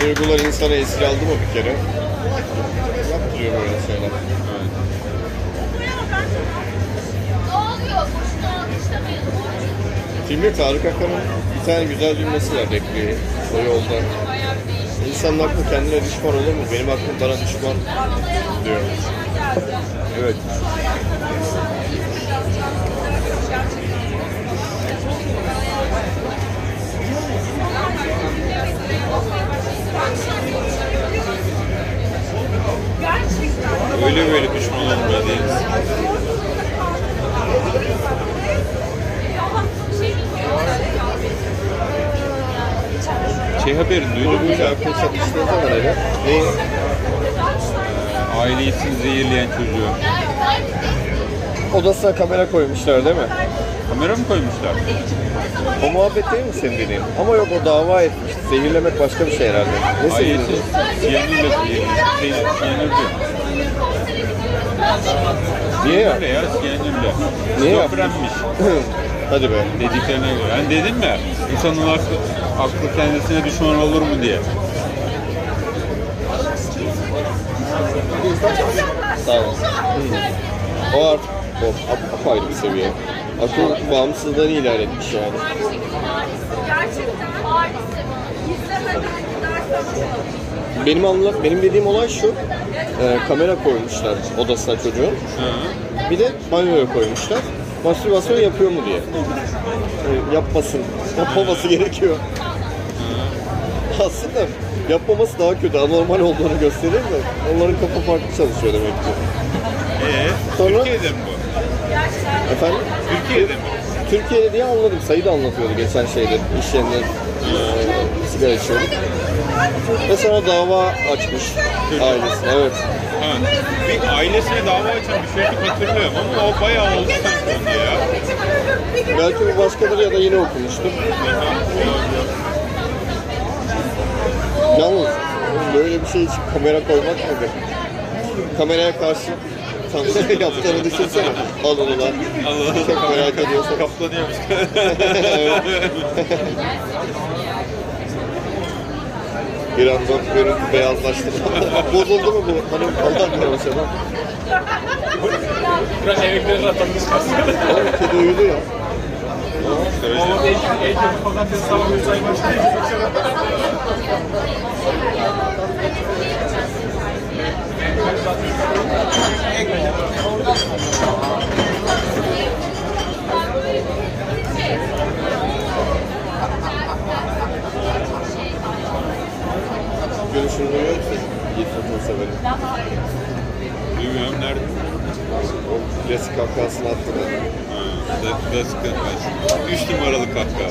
Duygular insana esir aldı mı bir kere? Yaptırıyor böyle şeyler. Evet. Filmde Tarık Akan'ın bir tane güzel cümlesi var bekliyor o yolda. İnsanın aklı kendine düşman olur mu? Benim aklım bana düşman diyor. Evet. Öyle böyle düşman olmalıyız. Şey haberini duydun mu? Bu şarkı çatıştığı zaman hele. Neyi? Ailesini zehirleyen çocuğu. Odasına kamera koymuşlar değil mi? Kamera mı koymuşlar? O muhabbet değil mi dediğin? Ama yok o dava etmiş. Zehirlemek başka bir şey herhalde. Ne Ailesi zehirledi? zehirlendi. Siyanürle. Niye ya? Siyanürle ya siyanürle. Niye ya? Şizofrenmiş Hadi be. dediklerine göre. Yani dedim mi? İnsanın aklı, aklı kendisine düşman olur mu diye. Sağ ol. O artık o ap- apayrı bir seviye. Akıl bağımsızlığını ilan etmiş yani. Benim anla benim dediğim olay şu. e, kamera koymuşlar odasına çocuğun. Hı. Bir de banyoya koymuşlar. Mastürbasyon yapıyor mu diye. E, yapmasın. Yapmaması gerekiyor. Aslında yapmaması daha kötü. Anormal olduğunu gösterir de onların kafa farklı çalışıyor demek ki. Ee, Sonra- Türkiye'de mi bu? Efendim? Türkiye'de mi? Türkiye'de diye anladım. Sayı da anlatıyordu geçen şeyde. İş yerinde e, sigara içiyorduk. Ve sonra dava açmış ailesine. Evet. Ha. Bir ailesine dava açan bir çocuk hatırlıyorum ama o bayağı oldu sanki ya. Belki bu başkadır ya da yine okumuştur. Yalnız böyle bir şey için kamera koymak nedir? Kameraya karşı tam yaptığını düşünsene. Al onu lan. Allah Çok merak ediyorsun. Kaplanıyormuş. Birazdan görüntü beyazlaştı. Bozuldu mu bu hanım falan diyor mesela. Biraz emekleri rahatlamış aslında. Oğlum kedi uyudu ya. Ama en, kötü pazartesi sabah mesai başlıyor. Görüşünü duyuyor musun? Fırtına severim. Duymuyorum nerede? O klasik kahkahasını attı da. Ha, Klasik kahkaha. Üç numaralı kahkaha.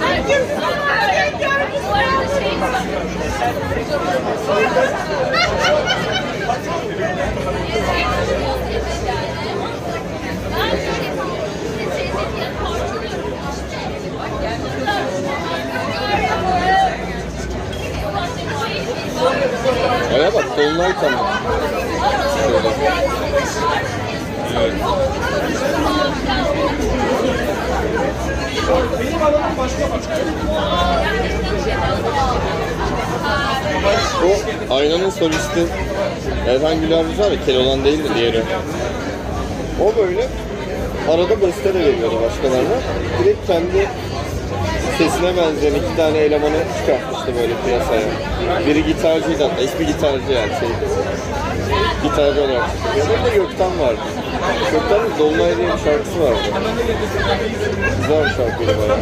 herkes herkes görmüş. Bu arada şey Bak dolunay tam. Evet. O Aynanın solisti Erhan Güler var ya Keloğlan değil de diğeri. O böyle arada beste de veriyordu başkalarına. Direkt kendi sesine benzeyen iki tane elemanı çıkartmıştı böyle piyasaya. Biri gitarcıydı hatta, ismi gitarcı yani şey gitar böyle. Yanımda Gökten vardı. Gökten'in Dolunay diye bir şarkısı vardı. Güzel bir şarkıydı bayağı.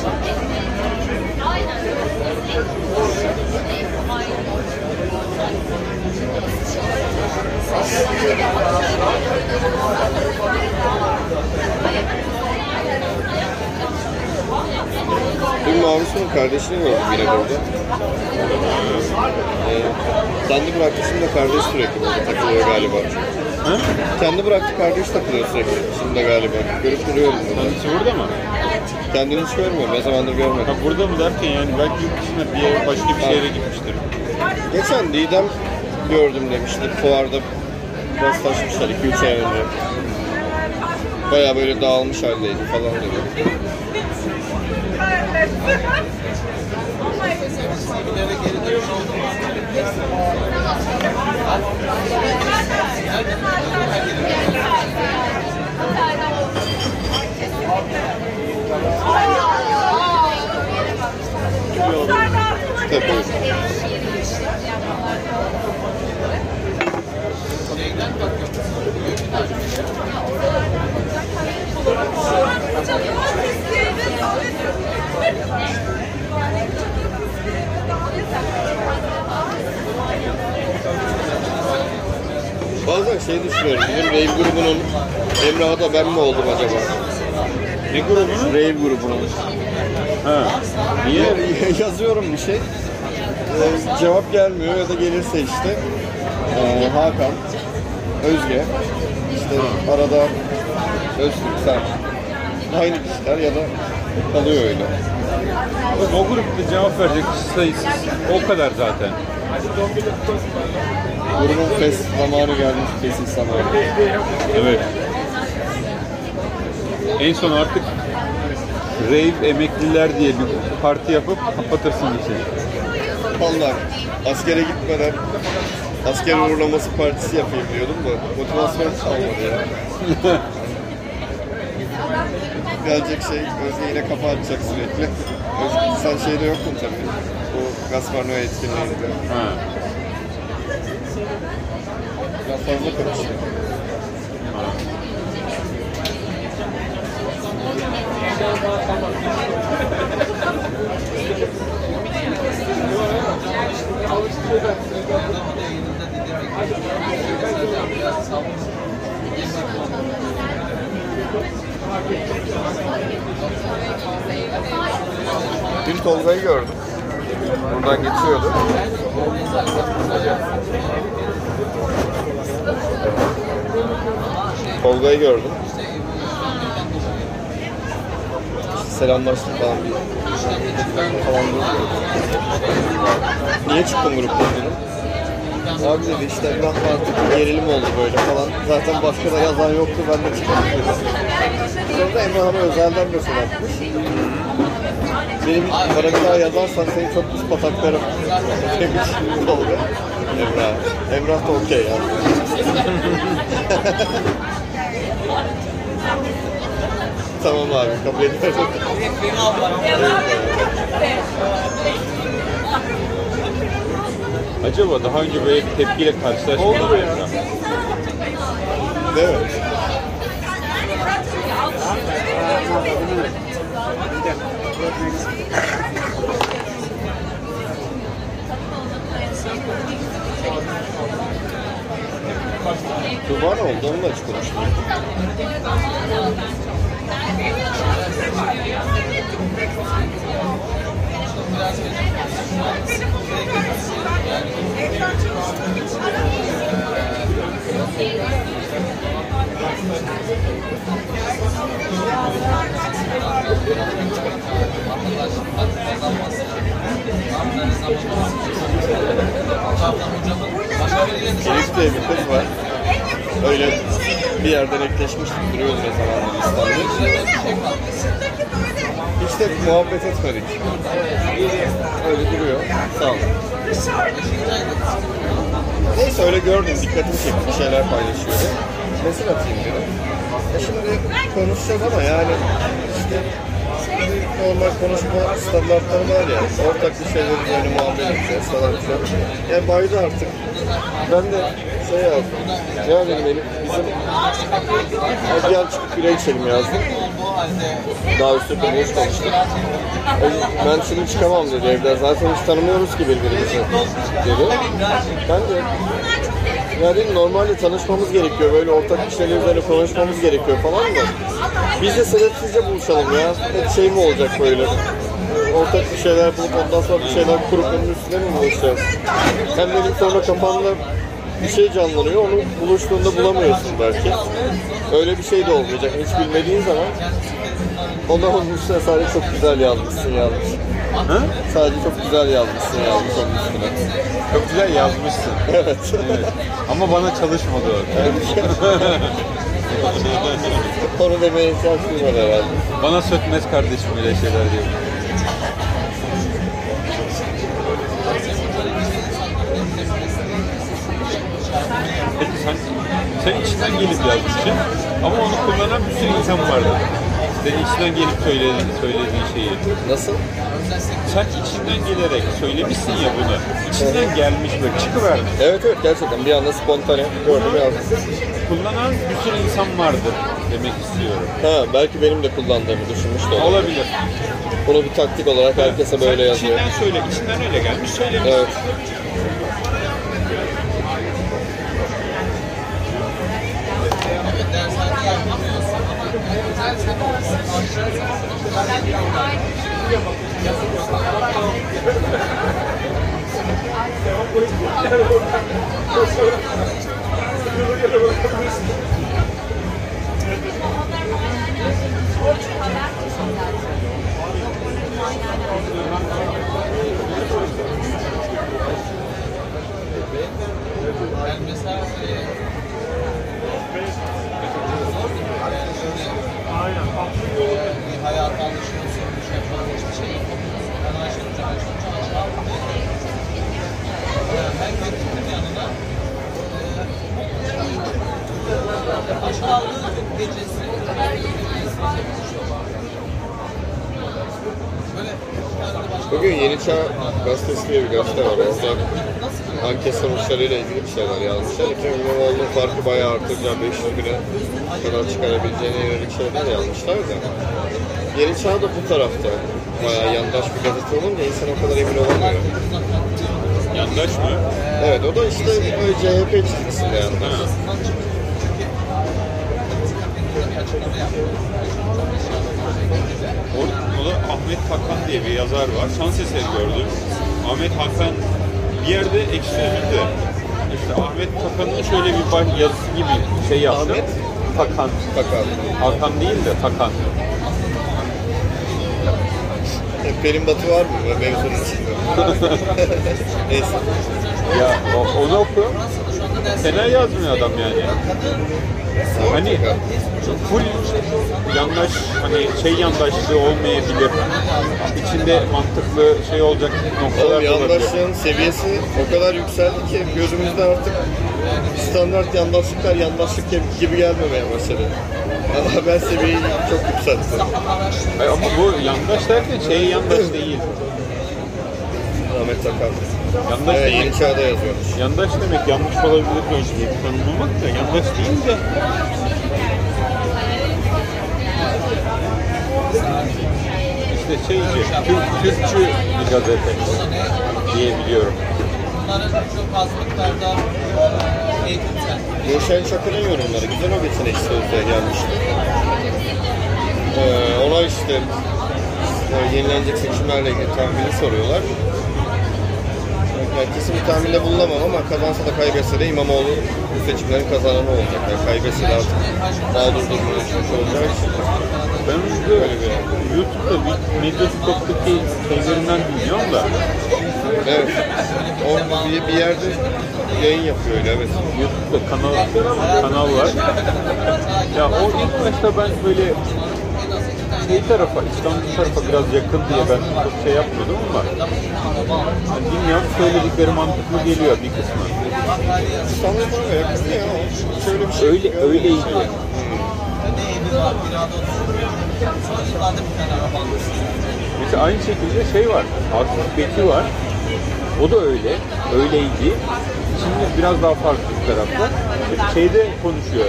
Thank you. Dün Mavrus'un kardeşini gördüm yine burada. Ee, e, kendi bıraktı şimdi kardeş sürekli burada takılıyor galiba. Hı? Kendi bıraktı kardeş takılıyor sürekli şimdi de galiba. Görüp duruyorum burada. Kendisi burada mı? Kendini hiç görmüyorum. Ne zamandır görmedim. Ha burada mı derken yani belki yurt dışına bir yere, başka bir şehre gitmiştir. Geçen Didem gördüm demişti. Fuarda rastlaşmışlar 2-3 ay önce. Baya böyle dağılmış haldeydi falan dedi. Bazen şey düşünüyorum. Bizim rave grubunun Emrah'a da ben mi oldum acaba? Ne grubunu? Rave grubunun. Ha. Niye? Yazıyorum bir şey. Ee, cevap gelmiyor ya da gelirse işte ee, Hakan, Özge, işte arada Özgür, sen. Aynı kişiler ya da kalıyor öyle. Oğlum, o grupta cevap verecek kişi sayısız. O kadar zaten. Grubun fest zamanı gelmiş, kesin zamanı. Evet. En son artık rave emekliler diye bir parti yapıp kapatırsın içeri. Vallahi askere gitmeden asker uğurlaması partisi yapayım diyordum da motivasyon kalmadı ya. Gelecek şey Özge yine kafa atacak sürekli. Özge, sen şeyde yoktun tabii. Bu Gaspar Noé etkinliğinde. Ha. Biraz fazla konuşuyor. Dün Tolga'yı gördüm. Buradan geçiyordu. Tolga'yı gördüm. Selamlaştık falan bir falan durdu. Niye çıktın gruptan dedim. Abi dedi işte Emrah artık gerilim oldu böyle falan. Zaten başka da yazan yoktu ben de çıktım dedi. Sonra da Emrah Hanım özelden mesaj atmış. Benim bir daha yazarsan seni çok pis pataklarım demiş Tolga. Emrah. Emrah da okey yani. tamam abi kabul ederim. Acaba daha önce böyle bir tepkiyle karşılaştın mı? Değil mi? Ne oldu? Onunla hiç konuştum. Elif diye bir kız var. Öyle bir yerden ekleşmiştik duruyordu ne zamandır İstanbul'da. De muhabbet etmedik. Öyle duruyor. Sağ ol. Neyse öyle gördüm, dikkatimi çekti. Şeyler paylaşıyordu. Mesaj atayım dedim. E şimdi konuşacağız ama yani işte normal konuşma standartları var ya. Ortak bir şeyler üzerine muhabbet edeceğiz falan filan. Yani baydı artık. Ben de şey yazdım. Ya dedim Elif bizim hadi gel çıkıp bira içelim yazdım. Daha üstüne boş konuştuk. Ben şimdi çıkamam dedi evden. Zaten hiç tanımıyoruz ki birbirimizi dedi. Ben de Ya dedim normalde tanışmamız gerekiyor. Böyle ortak bir şeyler üzerine konuşmamız gerekiyor falan da. Biz de sebepsizce buluşalım ya. Hep şey mi olacak böyle? Ortak bir şeyler bulup ondan sonra bir şeyler kurup onun üstüne mi buluşacağız? Hem benim sonra kafamda bir şey canlanıyor. Onu buluştuğunda bulamıyorsun belki. Öyle bir şey de olmayacak. Hiç bilmediğin zaman Ondan onun üstüne sadece çok güzel yazmışsın yazmış. Ha? Sadece çok güzel yazmışsın yazmış onun üstüne. Çok güzel yazmışsın. Evet. Evet. Ama bana çalışmadı o. Onu demeye duymadı herhalde. Bana sökmez kardeşim öyle şeyler diyor. Peki sen, sen içinden gelip yazmışsın ama onu kullanan bir sürü insan vardı. Senin içinden gelip söylediğin, söylediğin şeyi. Nasıl? Sen içinden gelerek söylemişsin ya bunu. İçinden gelmiş böyle çıkıvermiş. Evet evet gerçekten bir anda spontane gördüm yazdım. Kullanan bir sürü insan vardır demek istiyorum. Ha belki benim de kullandığımı düşünmüş de olabilir. Olabilir. Bunu bir taktik olarak herkese böyle Sen yazıyor. içinden söyle, içinden öyle gelmiş söylemiş. Evet. Yani mesela Aynen. Hayat anlaşılması, bir şey yapmamış bir şey Bugün Yeni Çağ Gazetesi diye bir gazete var. Orada anket sonuçlarıyla ilgili bir şeyler yazmışlar. Ekrem İmamoğlu'nun farkı bayağı artıracağım 500 bine kadar çıkarabileceğine yönelik şeyler yazmışlar da. Yeni Çağ da bu tarafta. Bayağı yandaş bir gazete olunca insan o kadar emin olamıyor. Yandaş mı? Evet o da işte böyle CHP çizgisinde yandaş. O, o da Ahmet Hakan diye bir yazar var. Şans eseri gördüm. Ahmet Hakan bir yerde ekşi sözlükte işte Ahmet Takan'ın şöyle bir yazısı gibi şey yaptı. Ahmet? Takan. Takan. Hakan değil de Takan. Pelin Batı var mı mevzunun içinde? Neyse. Ya onu oku. Fena yazmıyor adam yani. Hani full yandaş hani şey yandaşlığı olmayabilir. İçinde mantıklı şey olacak noktalar Oğlum da olabilir. yandaşlığın seviyesi o kadar yükseldi ki gözümüzde artık standart yandaşlıklar yandaşlık gibi- gelmemeye başladı. Ama haber seviyeyi çok yükseltti. Ay Ama bu yandaş derken şey yandaş değil. Ahmet Takan. Yandaş Evet, demek, yeni yazıyormuş. yandaş demek yanlış olabilir diye tanımlamak da yandaş değil de işte şeyci, Türk, Türkçü bir gazete diye biliyorum. Bunların çok az miktarda. Gülşen Çakır'ın yorumları güzel o geçen ekşi sözlüğe gelmişti. Ee, ona işte yenilenecek seçimlerle ilgili tahmini soruyorlar. Yani kesin bir tahminde bulunamam ama kazansa da kaybetse de İmamoğlu bu seçimlerin kazananı olacak. Yani kaybetse de artık mağdur durumuna düşmüş için. Ben de YouTube'da bir Medyascope'daki şeylerinden dinliyorum da Evet. O bir, bir yerde yayın yapıyor öyle evet. YouTube'da kanal kanal var. Ya o ilk başta ben böyle şey tarafa, İstanbul tarafa biraz yakın diye ben çok şey yapmıyordum ama hani dinliyorum söyledikleri mantıklı geliyor bir kısmı. İstanbul bana yakın ya. Şöyle bir şey Öyle öyleydi. Mesela aynı şekilde şey var. Akif Beki var. O da öyle. Öyleydi. Şimdi biraz daha farklı bir tarafta. Şeyde konuşuyor.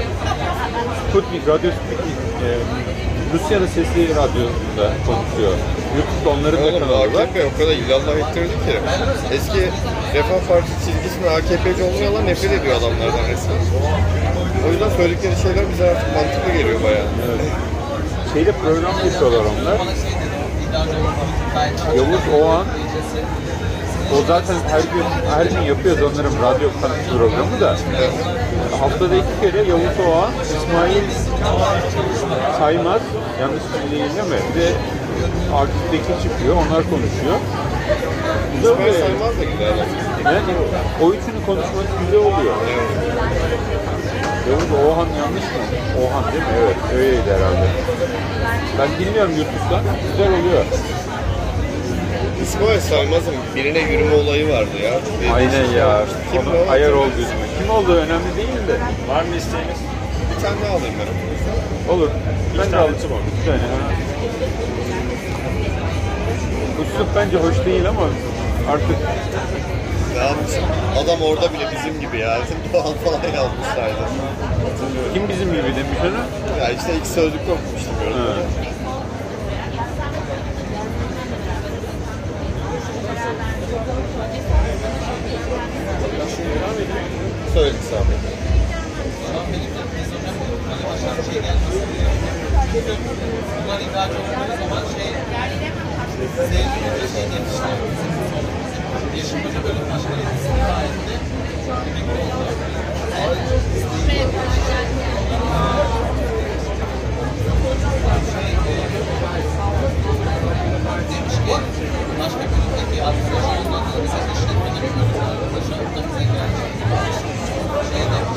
Sputnik, Radyo Sputnik e, Rusya'nın Sesi Radyosu'nda konuşuyor. YouTube'da onların da Oğlum kanalı var. AKP o kadar illallah ettirdi ki. Eski Refah Partisi çizgisinde AKP'ci olmayanlar nefret ediyor adamlardan resmen. O yüzden söyledikleri şeyler bize artık mantıklı geliyor bayağı. Şeyde program yapıyorlar onlar. Yavuz Oğan o zaten her gün her gün yapıyor sanırım radyo kanal programı da. Haftada iki kere Yavuz Oğan, İsmail Saymaz, yanlış? Bir de Akif Tekin çıkıyor, onlar konuşuyor. Güzel İsmail oluyor. Saymaz da güzel. Yani o üçünün konuşması güzel oluyor. Yavuz Oğan yanlış mı? Oğan değil mi? Evet, öyleydi herhalde. Ben dinliyorum YouTube'dan, güzel oluyor. İsmail Saymaz'ın birine yürüme olayı vardı ya. Ve- Aynen ya. Kim Onun o? ayar oldu yüzüme. Kim olduğu önemli değil de. Var mı isteğiniz? Bir tane daha alayım ben. Olur. Ben de alayım. var. Bir tane. ha. Üslup bence hoş değil ama artık Ne yapmışım? Adam orada bile bizim gibi ya. Doğal falan yazmışlardı. kim bizim gibi demiş onu? Ya işte ilk sözlük okumuştum gördüm. Söyle Sami. Bunlar ihraç olduğu zaman şey sevdiğince şey yetişti. Yeşil Paşa Bölüm Başkanı etti. Emekli oldu. Demiş ki başka bölümdeki arkadaşlarından da bize işletmede bir bölüm arkadaşı da bize geldi. Şey demiş.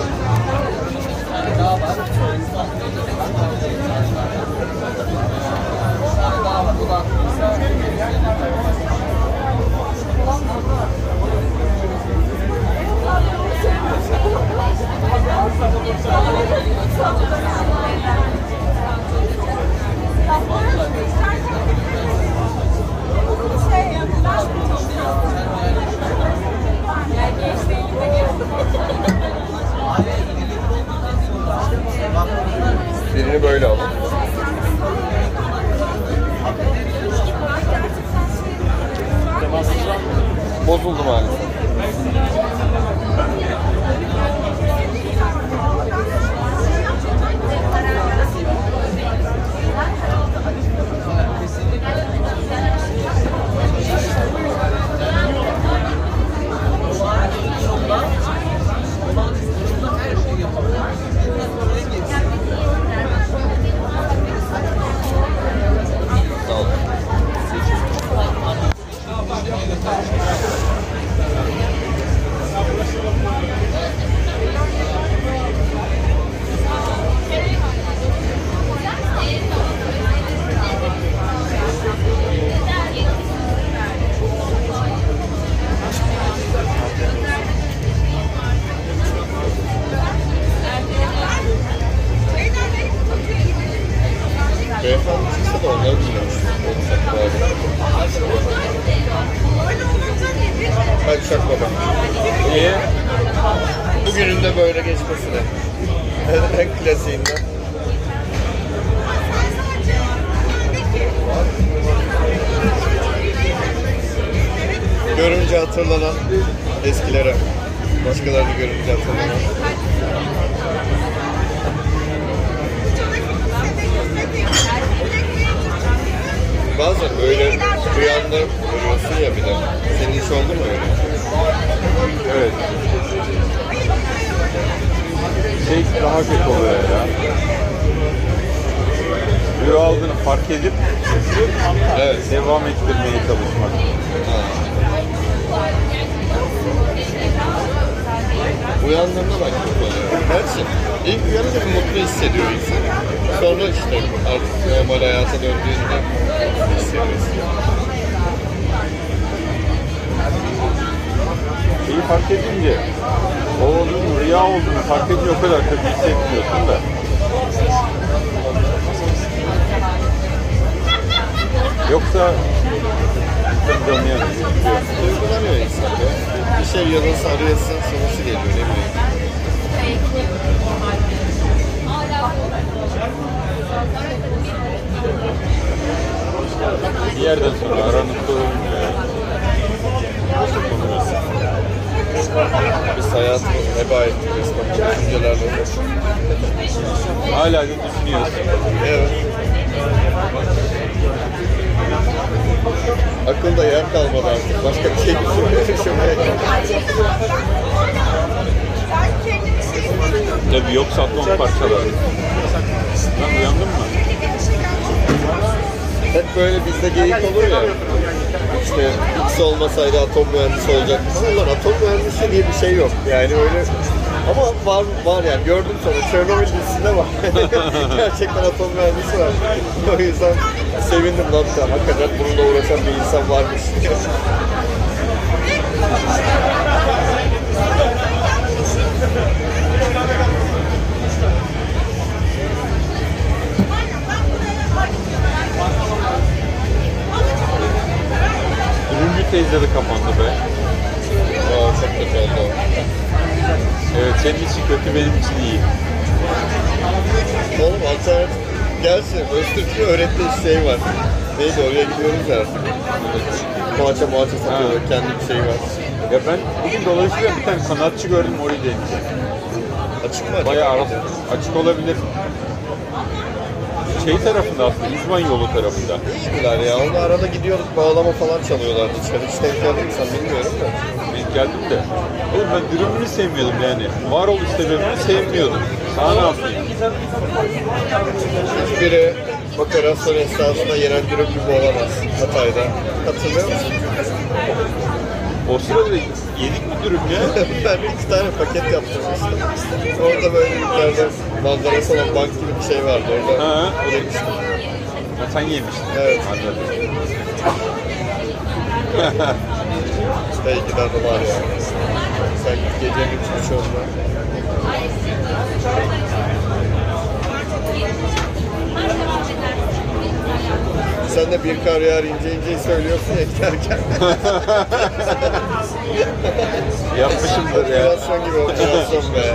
Bazen böyle rüyanda görüyorsun ya bir de. Senin hiç oldu mu öyle? Evet. Şey daha kötü oluyor ya. Rüya aldığını fark edip Evet. devam ettirmeye çalışmak. Uyandığında bak mutlu oluyor. Gerçi ilk uyanınca mutlu hissediyor insan. Sonra işte artık normal hayata döndüğünde hissediyorsun. Şeyi fark edince o olduğunu, rüya olduğunu fark edince o kadar kötü hissetmiyorsun da. Yoksa insan canı yanıyor. Duygulanıyor insan ya bir şey yazılsa arayasın sonucu geliyor ne bileyim. Bir yerden sonra aranıp durmuyor. Biz hayatımız heba ettik resmen düşüncelerle uğraşıyoruz. Hala da düşünüyoruz. Evet. Akılda yer kalmadı artık. Başka bir şey düşünmeye şey. Tabii yoksa atom parçaları. Lan uyandın mı? Hep böyle bizde geyik olur ya. İşte X olmasaydı atom mühendisi olacaktı. Ulan atom mühendisi diye bir şey yok. Yani öyle ama var var yani gördüm sonra Chernobyl dizisinde var. Gerçekten atom mühendisi var. o yüzden sevindim lan an. Hakikaten bununla uğraşan bir insan varmış. Ürüncü teyze de kapandı be. Aa, çok kötü oldu. Evet senin için kötü benim için iyi. Oğlum alternatif gelsin. Öztürk'ün öğrettiği şey var. Neydi oraya gidiyoruz ya. Poğaça muhaça satıyorlar. Kendi bir şey var. Ya ben bugün dolayısıyla bir tane sanatçı gördüm orayı deneyeceğim. Açık mı? Bayağı ara, açık olabilir. Şey tarafında aslında, İzman yolu tarafında. İyiydiler ya. Onu arada gidiyorduk bağlama falan çalıyorlardı içeri. Hiç denk geldin mi sen bilmiyorum da. Denk geldim de. Oğlum ben dürümünü sevmiyordum yani. Varoluş sebebini sevmiyordum. Sana ne yapayım? Hiçbiri operasyon esnasında yenen dürüm gibi olamaz Hatay'da. Hatırlıyor musun? O sırada yedik mi dürüm ya? ben iki tane paket yaptırmıştım. Orada böyle yukarıda manzarası olan bank gibi bir şey vardı. Orada Ha. yemiştim. Ha, sen yemiştin. Evet. Anladım. Belki de adı var ya. Sen gece gitmiş onunla. Sen de bir kar yağar ince ince söylüyorsun ya giderken. Yapmışımdır ya. Operasyon gibi operasyon be.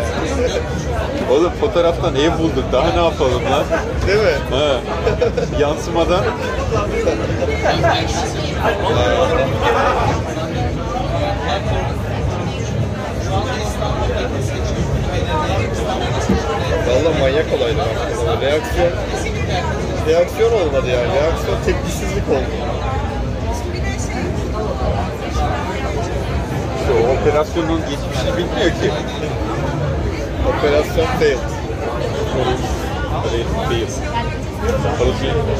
Oğlum fotoğraftan ev bulduk. Daha ne yapalım lan? Değil mi? Ha. Yansımadan Valla manyak olaydı bak. Reaksiyon reaksiyon olmadı yani. Reaksiyon tepkisizlik oldu. işte o operasyonun geçmişini bilmiyor ki. Operasyon. Fail. Fail.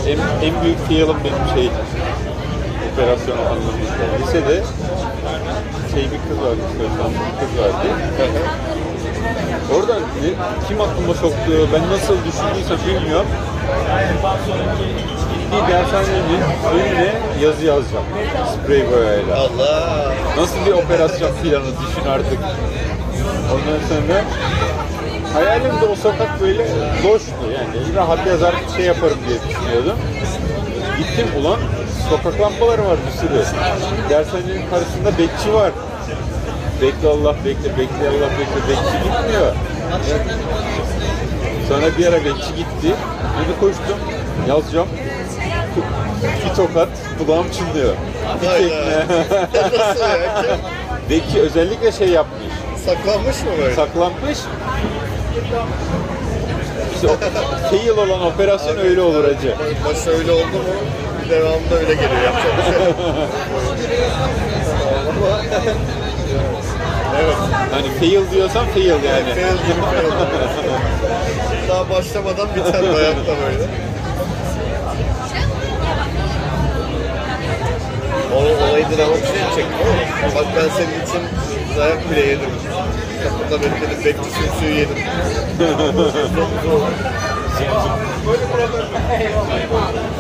Benim- en, en büyük fail'ım benim şey operasyon anlamında. Lisede şey bir kız vardı, Sözden bir kız vardı. Orada kim aklıma soktu, ben nasıl düşündüysem bilmiyorum. Bir dershanenin önüne yazı yazacağım. Sprey boyayla. Allah. Nasıl bir operasyon planı düşün artık. Ondan sonra hayalimde o sokak böyle boştu yani rahat yazar şey yaparım diye düşünüyordum. Gittim ulan sokak lambaları var bir sürü. Dershanenin karşısında bekçi var. Bekle Allah bekle, bekle Allah bekle, bekçi gitmiyor. Sonra bir ara bekçi gitti. Dedi koştum, yazacağım. İki tokat, kulağım çınlıyor. Bir tekme. Nasıl ya? Kim? Bekçi özellikle şey yapmış. Saklanmış mı böyle? Saklanmış. İşte o fail olan operasyon öyle olur acı. Başta öyle oldu mu devamında öyle geliyor. Yapacak bir şey yok. Evet. Hani fail diyorsan fail yani. Fail gibi fail. Daha başlamadan biter hayatta böyle. Onun olayı dramatik çektim ama bak ben senin için dayak bile yedim. Kapıda bekledim, bekçi suyu yedim.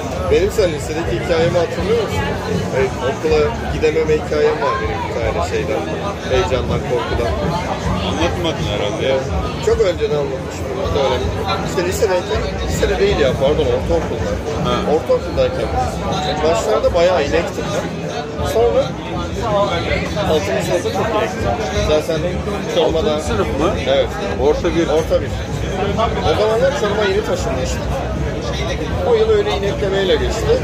Benim sen lisedeki hikayemi hatırlıyor musun? Evet, okula gidememe hikayem var benim bir tane şeyden. Heyecandan, korkudan. Anlatmadın herhalde ya. Çok önceden anlatmışım bunu öyle. İşte lisedeyken, lisede değil ya pardon ortaokulda. Ha. Ortaokuldayken başlarda bayağı inektim ben. Sonra 6. sınıfta çok inektim. Zaten. Altıncı sınıf mı? Evet. Orta bir. Orta bir. O zamanlar Çorum'a yeni taşınmıştım. O yıl öyle ineklemeyle geçti.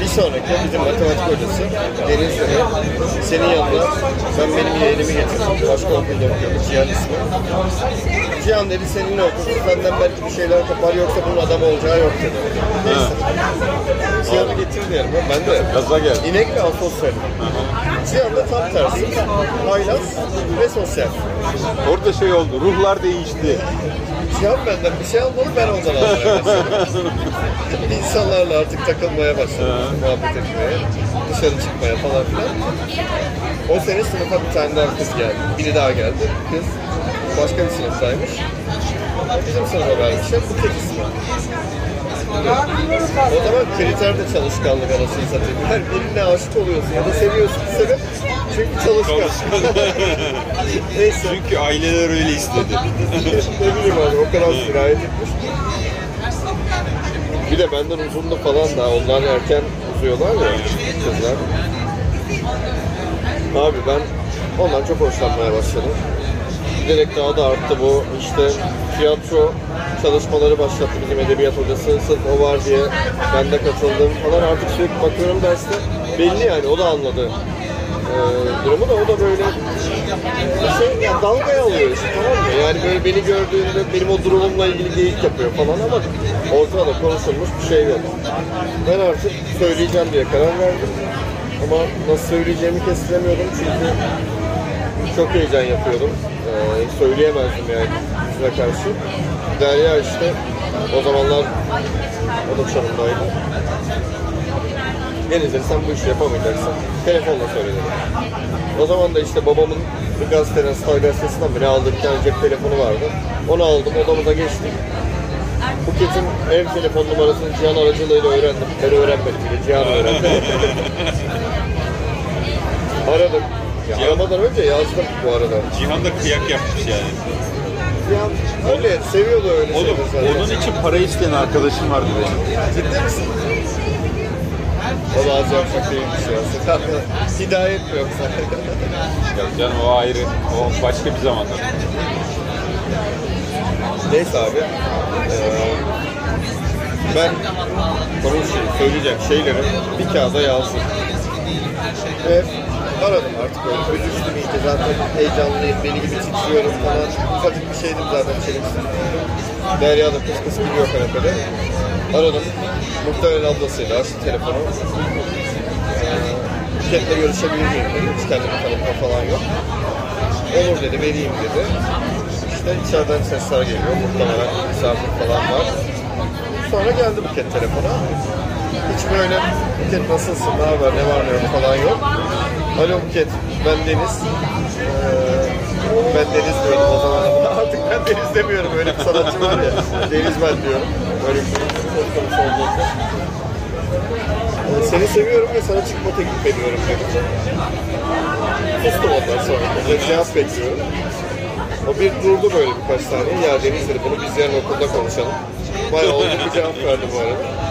Bir sonraki bizim matematik hocası Deniz dedi, senin yanına ben benim yeğenimi getirdim. Başka okulda okuyordu Cihan ismi. Cihan dedi seninle okusun senden belki bir şeyler kapar yoksa bunun adam olacağı yok dedi. Neyse. Cihan'ı getirdi yanıma. Ben de Gaza gel. inek ve asosyal. Cihan da tam tersi. Haylaz ve sosyal. Orada şey oldu, ruhlar değişti. Cihan benden bir şey almalı ben ondan almaya başladım. İnsanlarla artık takılmaya başladım. Muhabbet etmeye. Dışarı çıkmaya falan filan. O sene sınıfa bir tane daha kız geldi. Biri daha geldi. Kız başka bir sınıftaymış. Bizim sınıfa vermişler. Buket ismi. O zaman kriter de çalışkanlık arasını satayım. Her birine aşık oluyorsun ya da seviyorsun sebep çünkü çalışkan. Neyse. Çünkü aileler öyle istedi. ne bileyim abi o kadar sirayet etmiş. Bir de benden uzundu falan da onlar erken uzuyorlar ya kızlar. Abi ben ondan çok hoşlanmaya başladım. Giderek daha da arttı bu işte tiyatro çalışmaları başlattı bizim edebiyat hocası. Sırf o var diye ben de katıldım falan. Artık sürekli bakıyorum derste. Belli yani o da anladı ee, durumu da o da böyle şey ya dalgaya alıyor işte tamam mı? Yani böyle beni gördüğünde benim o durumumla ilgili geyik yapıyor falan ama ortada konuşulmuş bir şey yok. Ben artık söyleyeceğim diye karar verdim. Ama nasıl söyleyeceğimi kestiremiyordum çünkü çok heyecan yapıyordum. Ee, söyleyemezdim yani yüzüne karşı. Derya işte o zamanlar o da çorumdaydı. Deniz'e sen bu işi yapamayacaksın. Telefonla söyle dedi. O zaman da işte babamın bir gazeteden, Star gazetesinden biri aldığı bir tane cep telefonu vardı. Onu aldım, odamıza geçtik. Buket'in ev telefon numarasını Cihan aracılığıyla öğrendim. Ben öğrenmedim bile, Cihan öğrendi. Aradım. Ya aramadan önce yazdım bu arada. Cihan da kıyak yapmış yani. Cihan öyle, seviyordu öyle Oğlum, şeyleri zaten. onun için para isteyen arkadaşım vardı benim. Ciddi misin? O da az yapacak değilmiş ya. Hidayet mi yoksa? Ya canım o ayrı, o başka bir zamanda. Neyse abi. Ee, ben konuşacağım, söyleyeceğim şeyleri bir kağıda yazdım. Ve aradım artık böyle üzüldüm iyice zaten heyecanlıyım, deli gibi titriyorum falan. Ufacık bir şeydim zaten çelimsiz. Derya da kıs kıs gidiyor kanepede. Aradım. Muhtemelen ablasıyla açtı telefonu. Ee, Buket'le görüşebilir miyim dedi. Hiç kendimi tanıtma falan yok. Olur dedi, vereyim dedi. İşte içeriden sesler geliyor. Muhtemelen misafir falan var. Sonra geldi Buket telefona. Hiç böyle Buket nasılsın, ne haber, ne var ne yok falan yok. Alo Buket, ben Deniz. Ee, ben Deniz diyordum o zaman ama artık ben Deniz demiyorum. Öyle bir sanatçı var ya. Deniz ben diyorum. Böyle bir. Ee, seni seviyorum ve sana çıkma teklif ediyorum dedim. Sustum ondan sonra. Ve cevap bekliyorum. O bir durdu böyle birkaç saniye. Ya Deniz dedi bunu biz yarın okulda konuşalım. Bayağı oldu bir cevap verdi bu arada.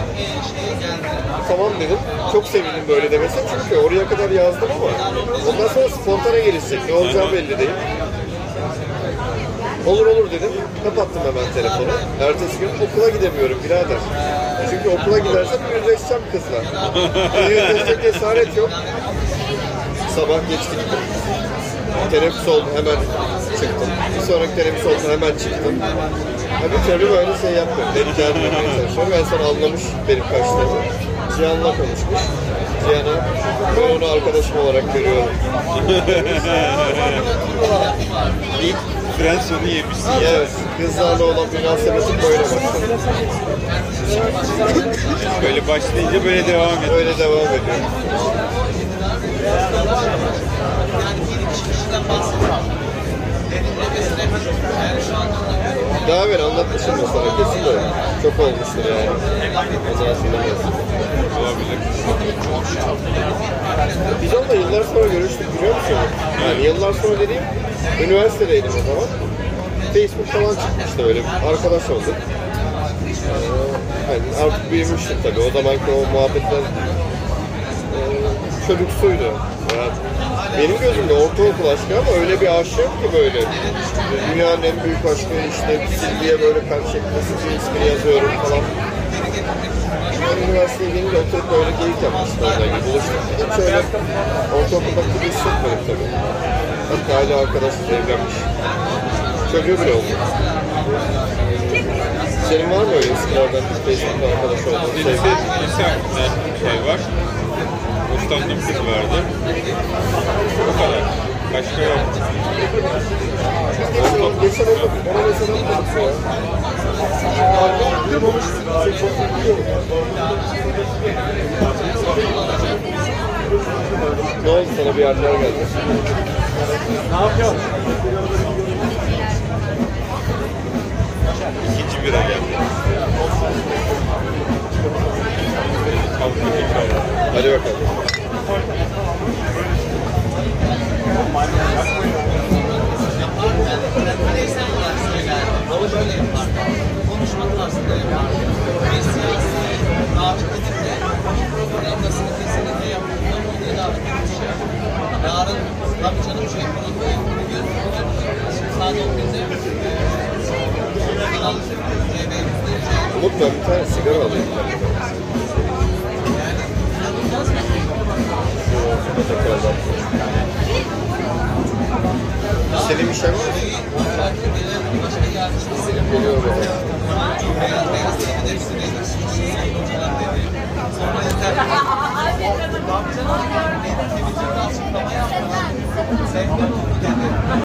Tamam dedim. Çok sevindim böyle demesi çünkü oraya kadar yazdım ama ondan sonra spontane gelişecek. Ne olacağı belli değil. Olur olur dedim. Kapattım hemen telefonu. Ertesi gün okula gidemiyorum birader. Çünkü okula gidersem yüzleşeceğim kızla. Yüzleşecek cesaret yok. Sabah geç gittim. Teneffüs oldu hemen çıktım. Bir sonraki teneffüs oldu hemen çıktım. Ha bir türlü böyle şey yapmıyorum. Denk gelmemeye çalışıyorum. En son anlamış benim kaçtığımı. Cihan'la konuşmuş. Cihan'a ben onu arkadaşım olarak görüyorum. İlk Fransa'nı yemişsin. Evet, kızlarla olan münasebetim böyle başladı. Böyle başlayınca böyle devam ediyor. Öyle devam ediyor. Daha evvel anlatmışım sana kesin de çok olmuştur yani. O zaman hatırlamıyorsun. Olabilir. Biz onunla yıllar sonra görüştük biliyor musun? Yani yıllar sonra dediğim üniversitedeydim o zaman. Facebook falan çıkmıştı öyle arkadaş olduk. Ee, hani artık büyümüştük tabii. O zamanki o muhabbetler e, çocuksuydu. Yani benim gözümde ortaokul aşkı ama öyle bir aşk yok ki böyle. Dünyanın en büyük aşkı işte Silvi'ye böyle kalp şeklinde ismini yazıyorum falan. Ben üniversiteye gelince oturup böyle geyik yapmıştım orada gibi buluştuk. Hiç öyle ortaokulda gibi hissetmedim tabii. Hatta hala arkadaş evlenmiş. Çocuğu bile oldu. Senin var mı öyle eskilerden Facebook'ta arkadaş olduğun Lise, lise şey var. Hoşlandığım kız vardı. O kadar. Başka yok. Geçen oldu. Bana mesela olmadı ya. Ne oldu sana bir yerler geldi? İkinci bira geldi. Etmiş ya. Yarın tabii canım şey. Şimdi saat 11'de Kanal TV yüzde Umut ben bir tane sigara alayım. Beyaz beyaz TV'de işte neydi? Hocalar dedi. Sonra yeter.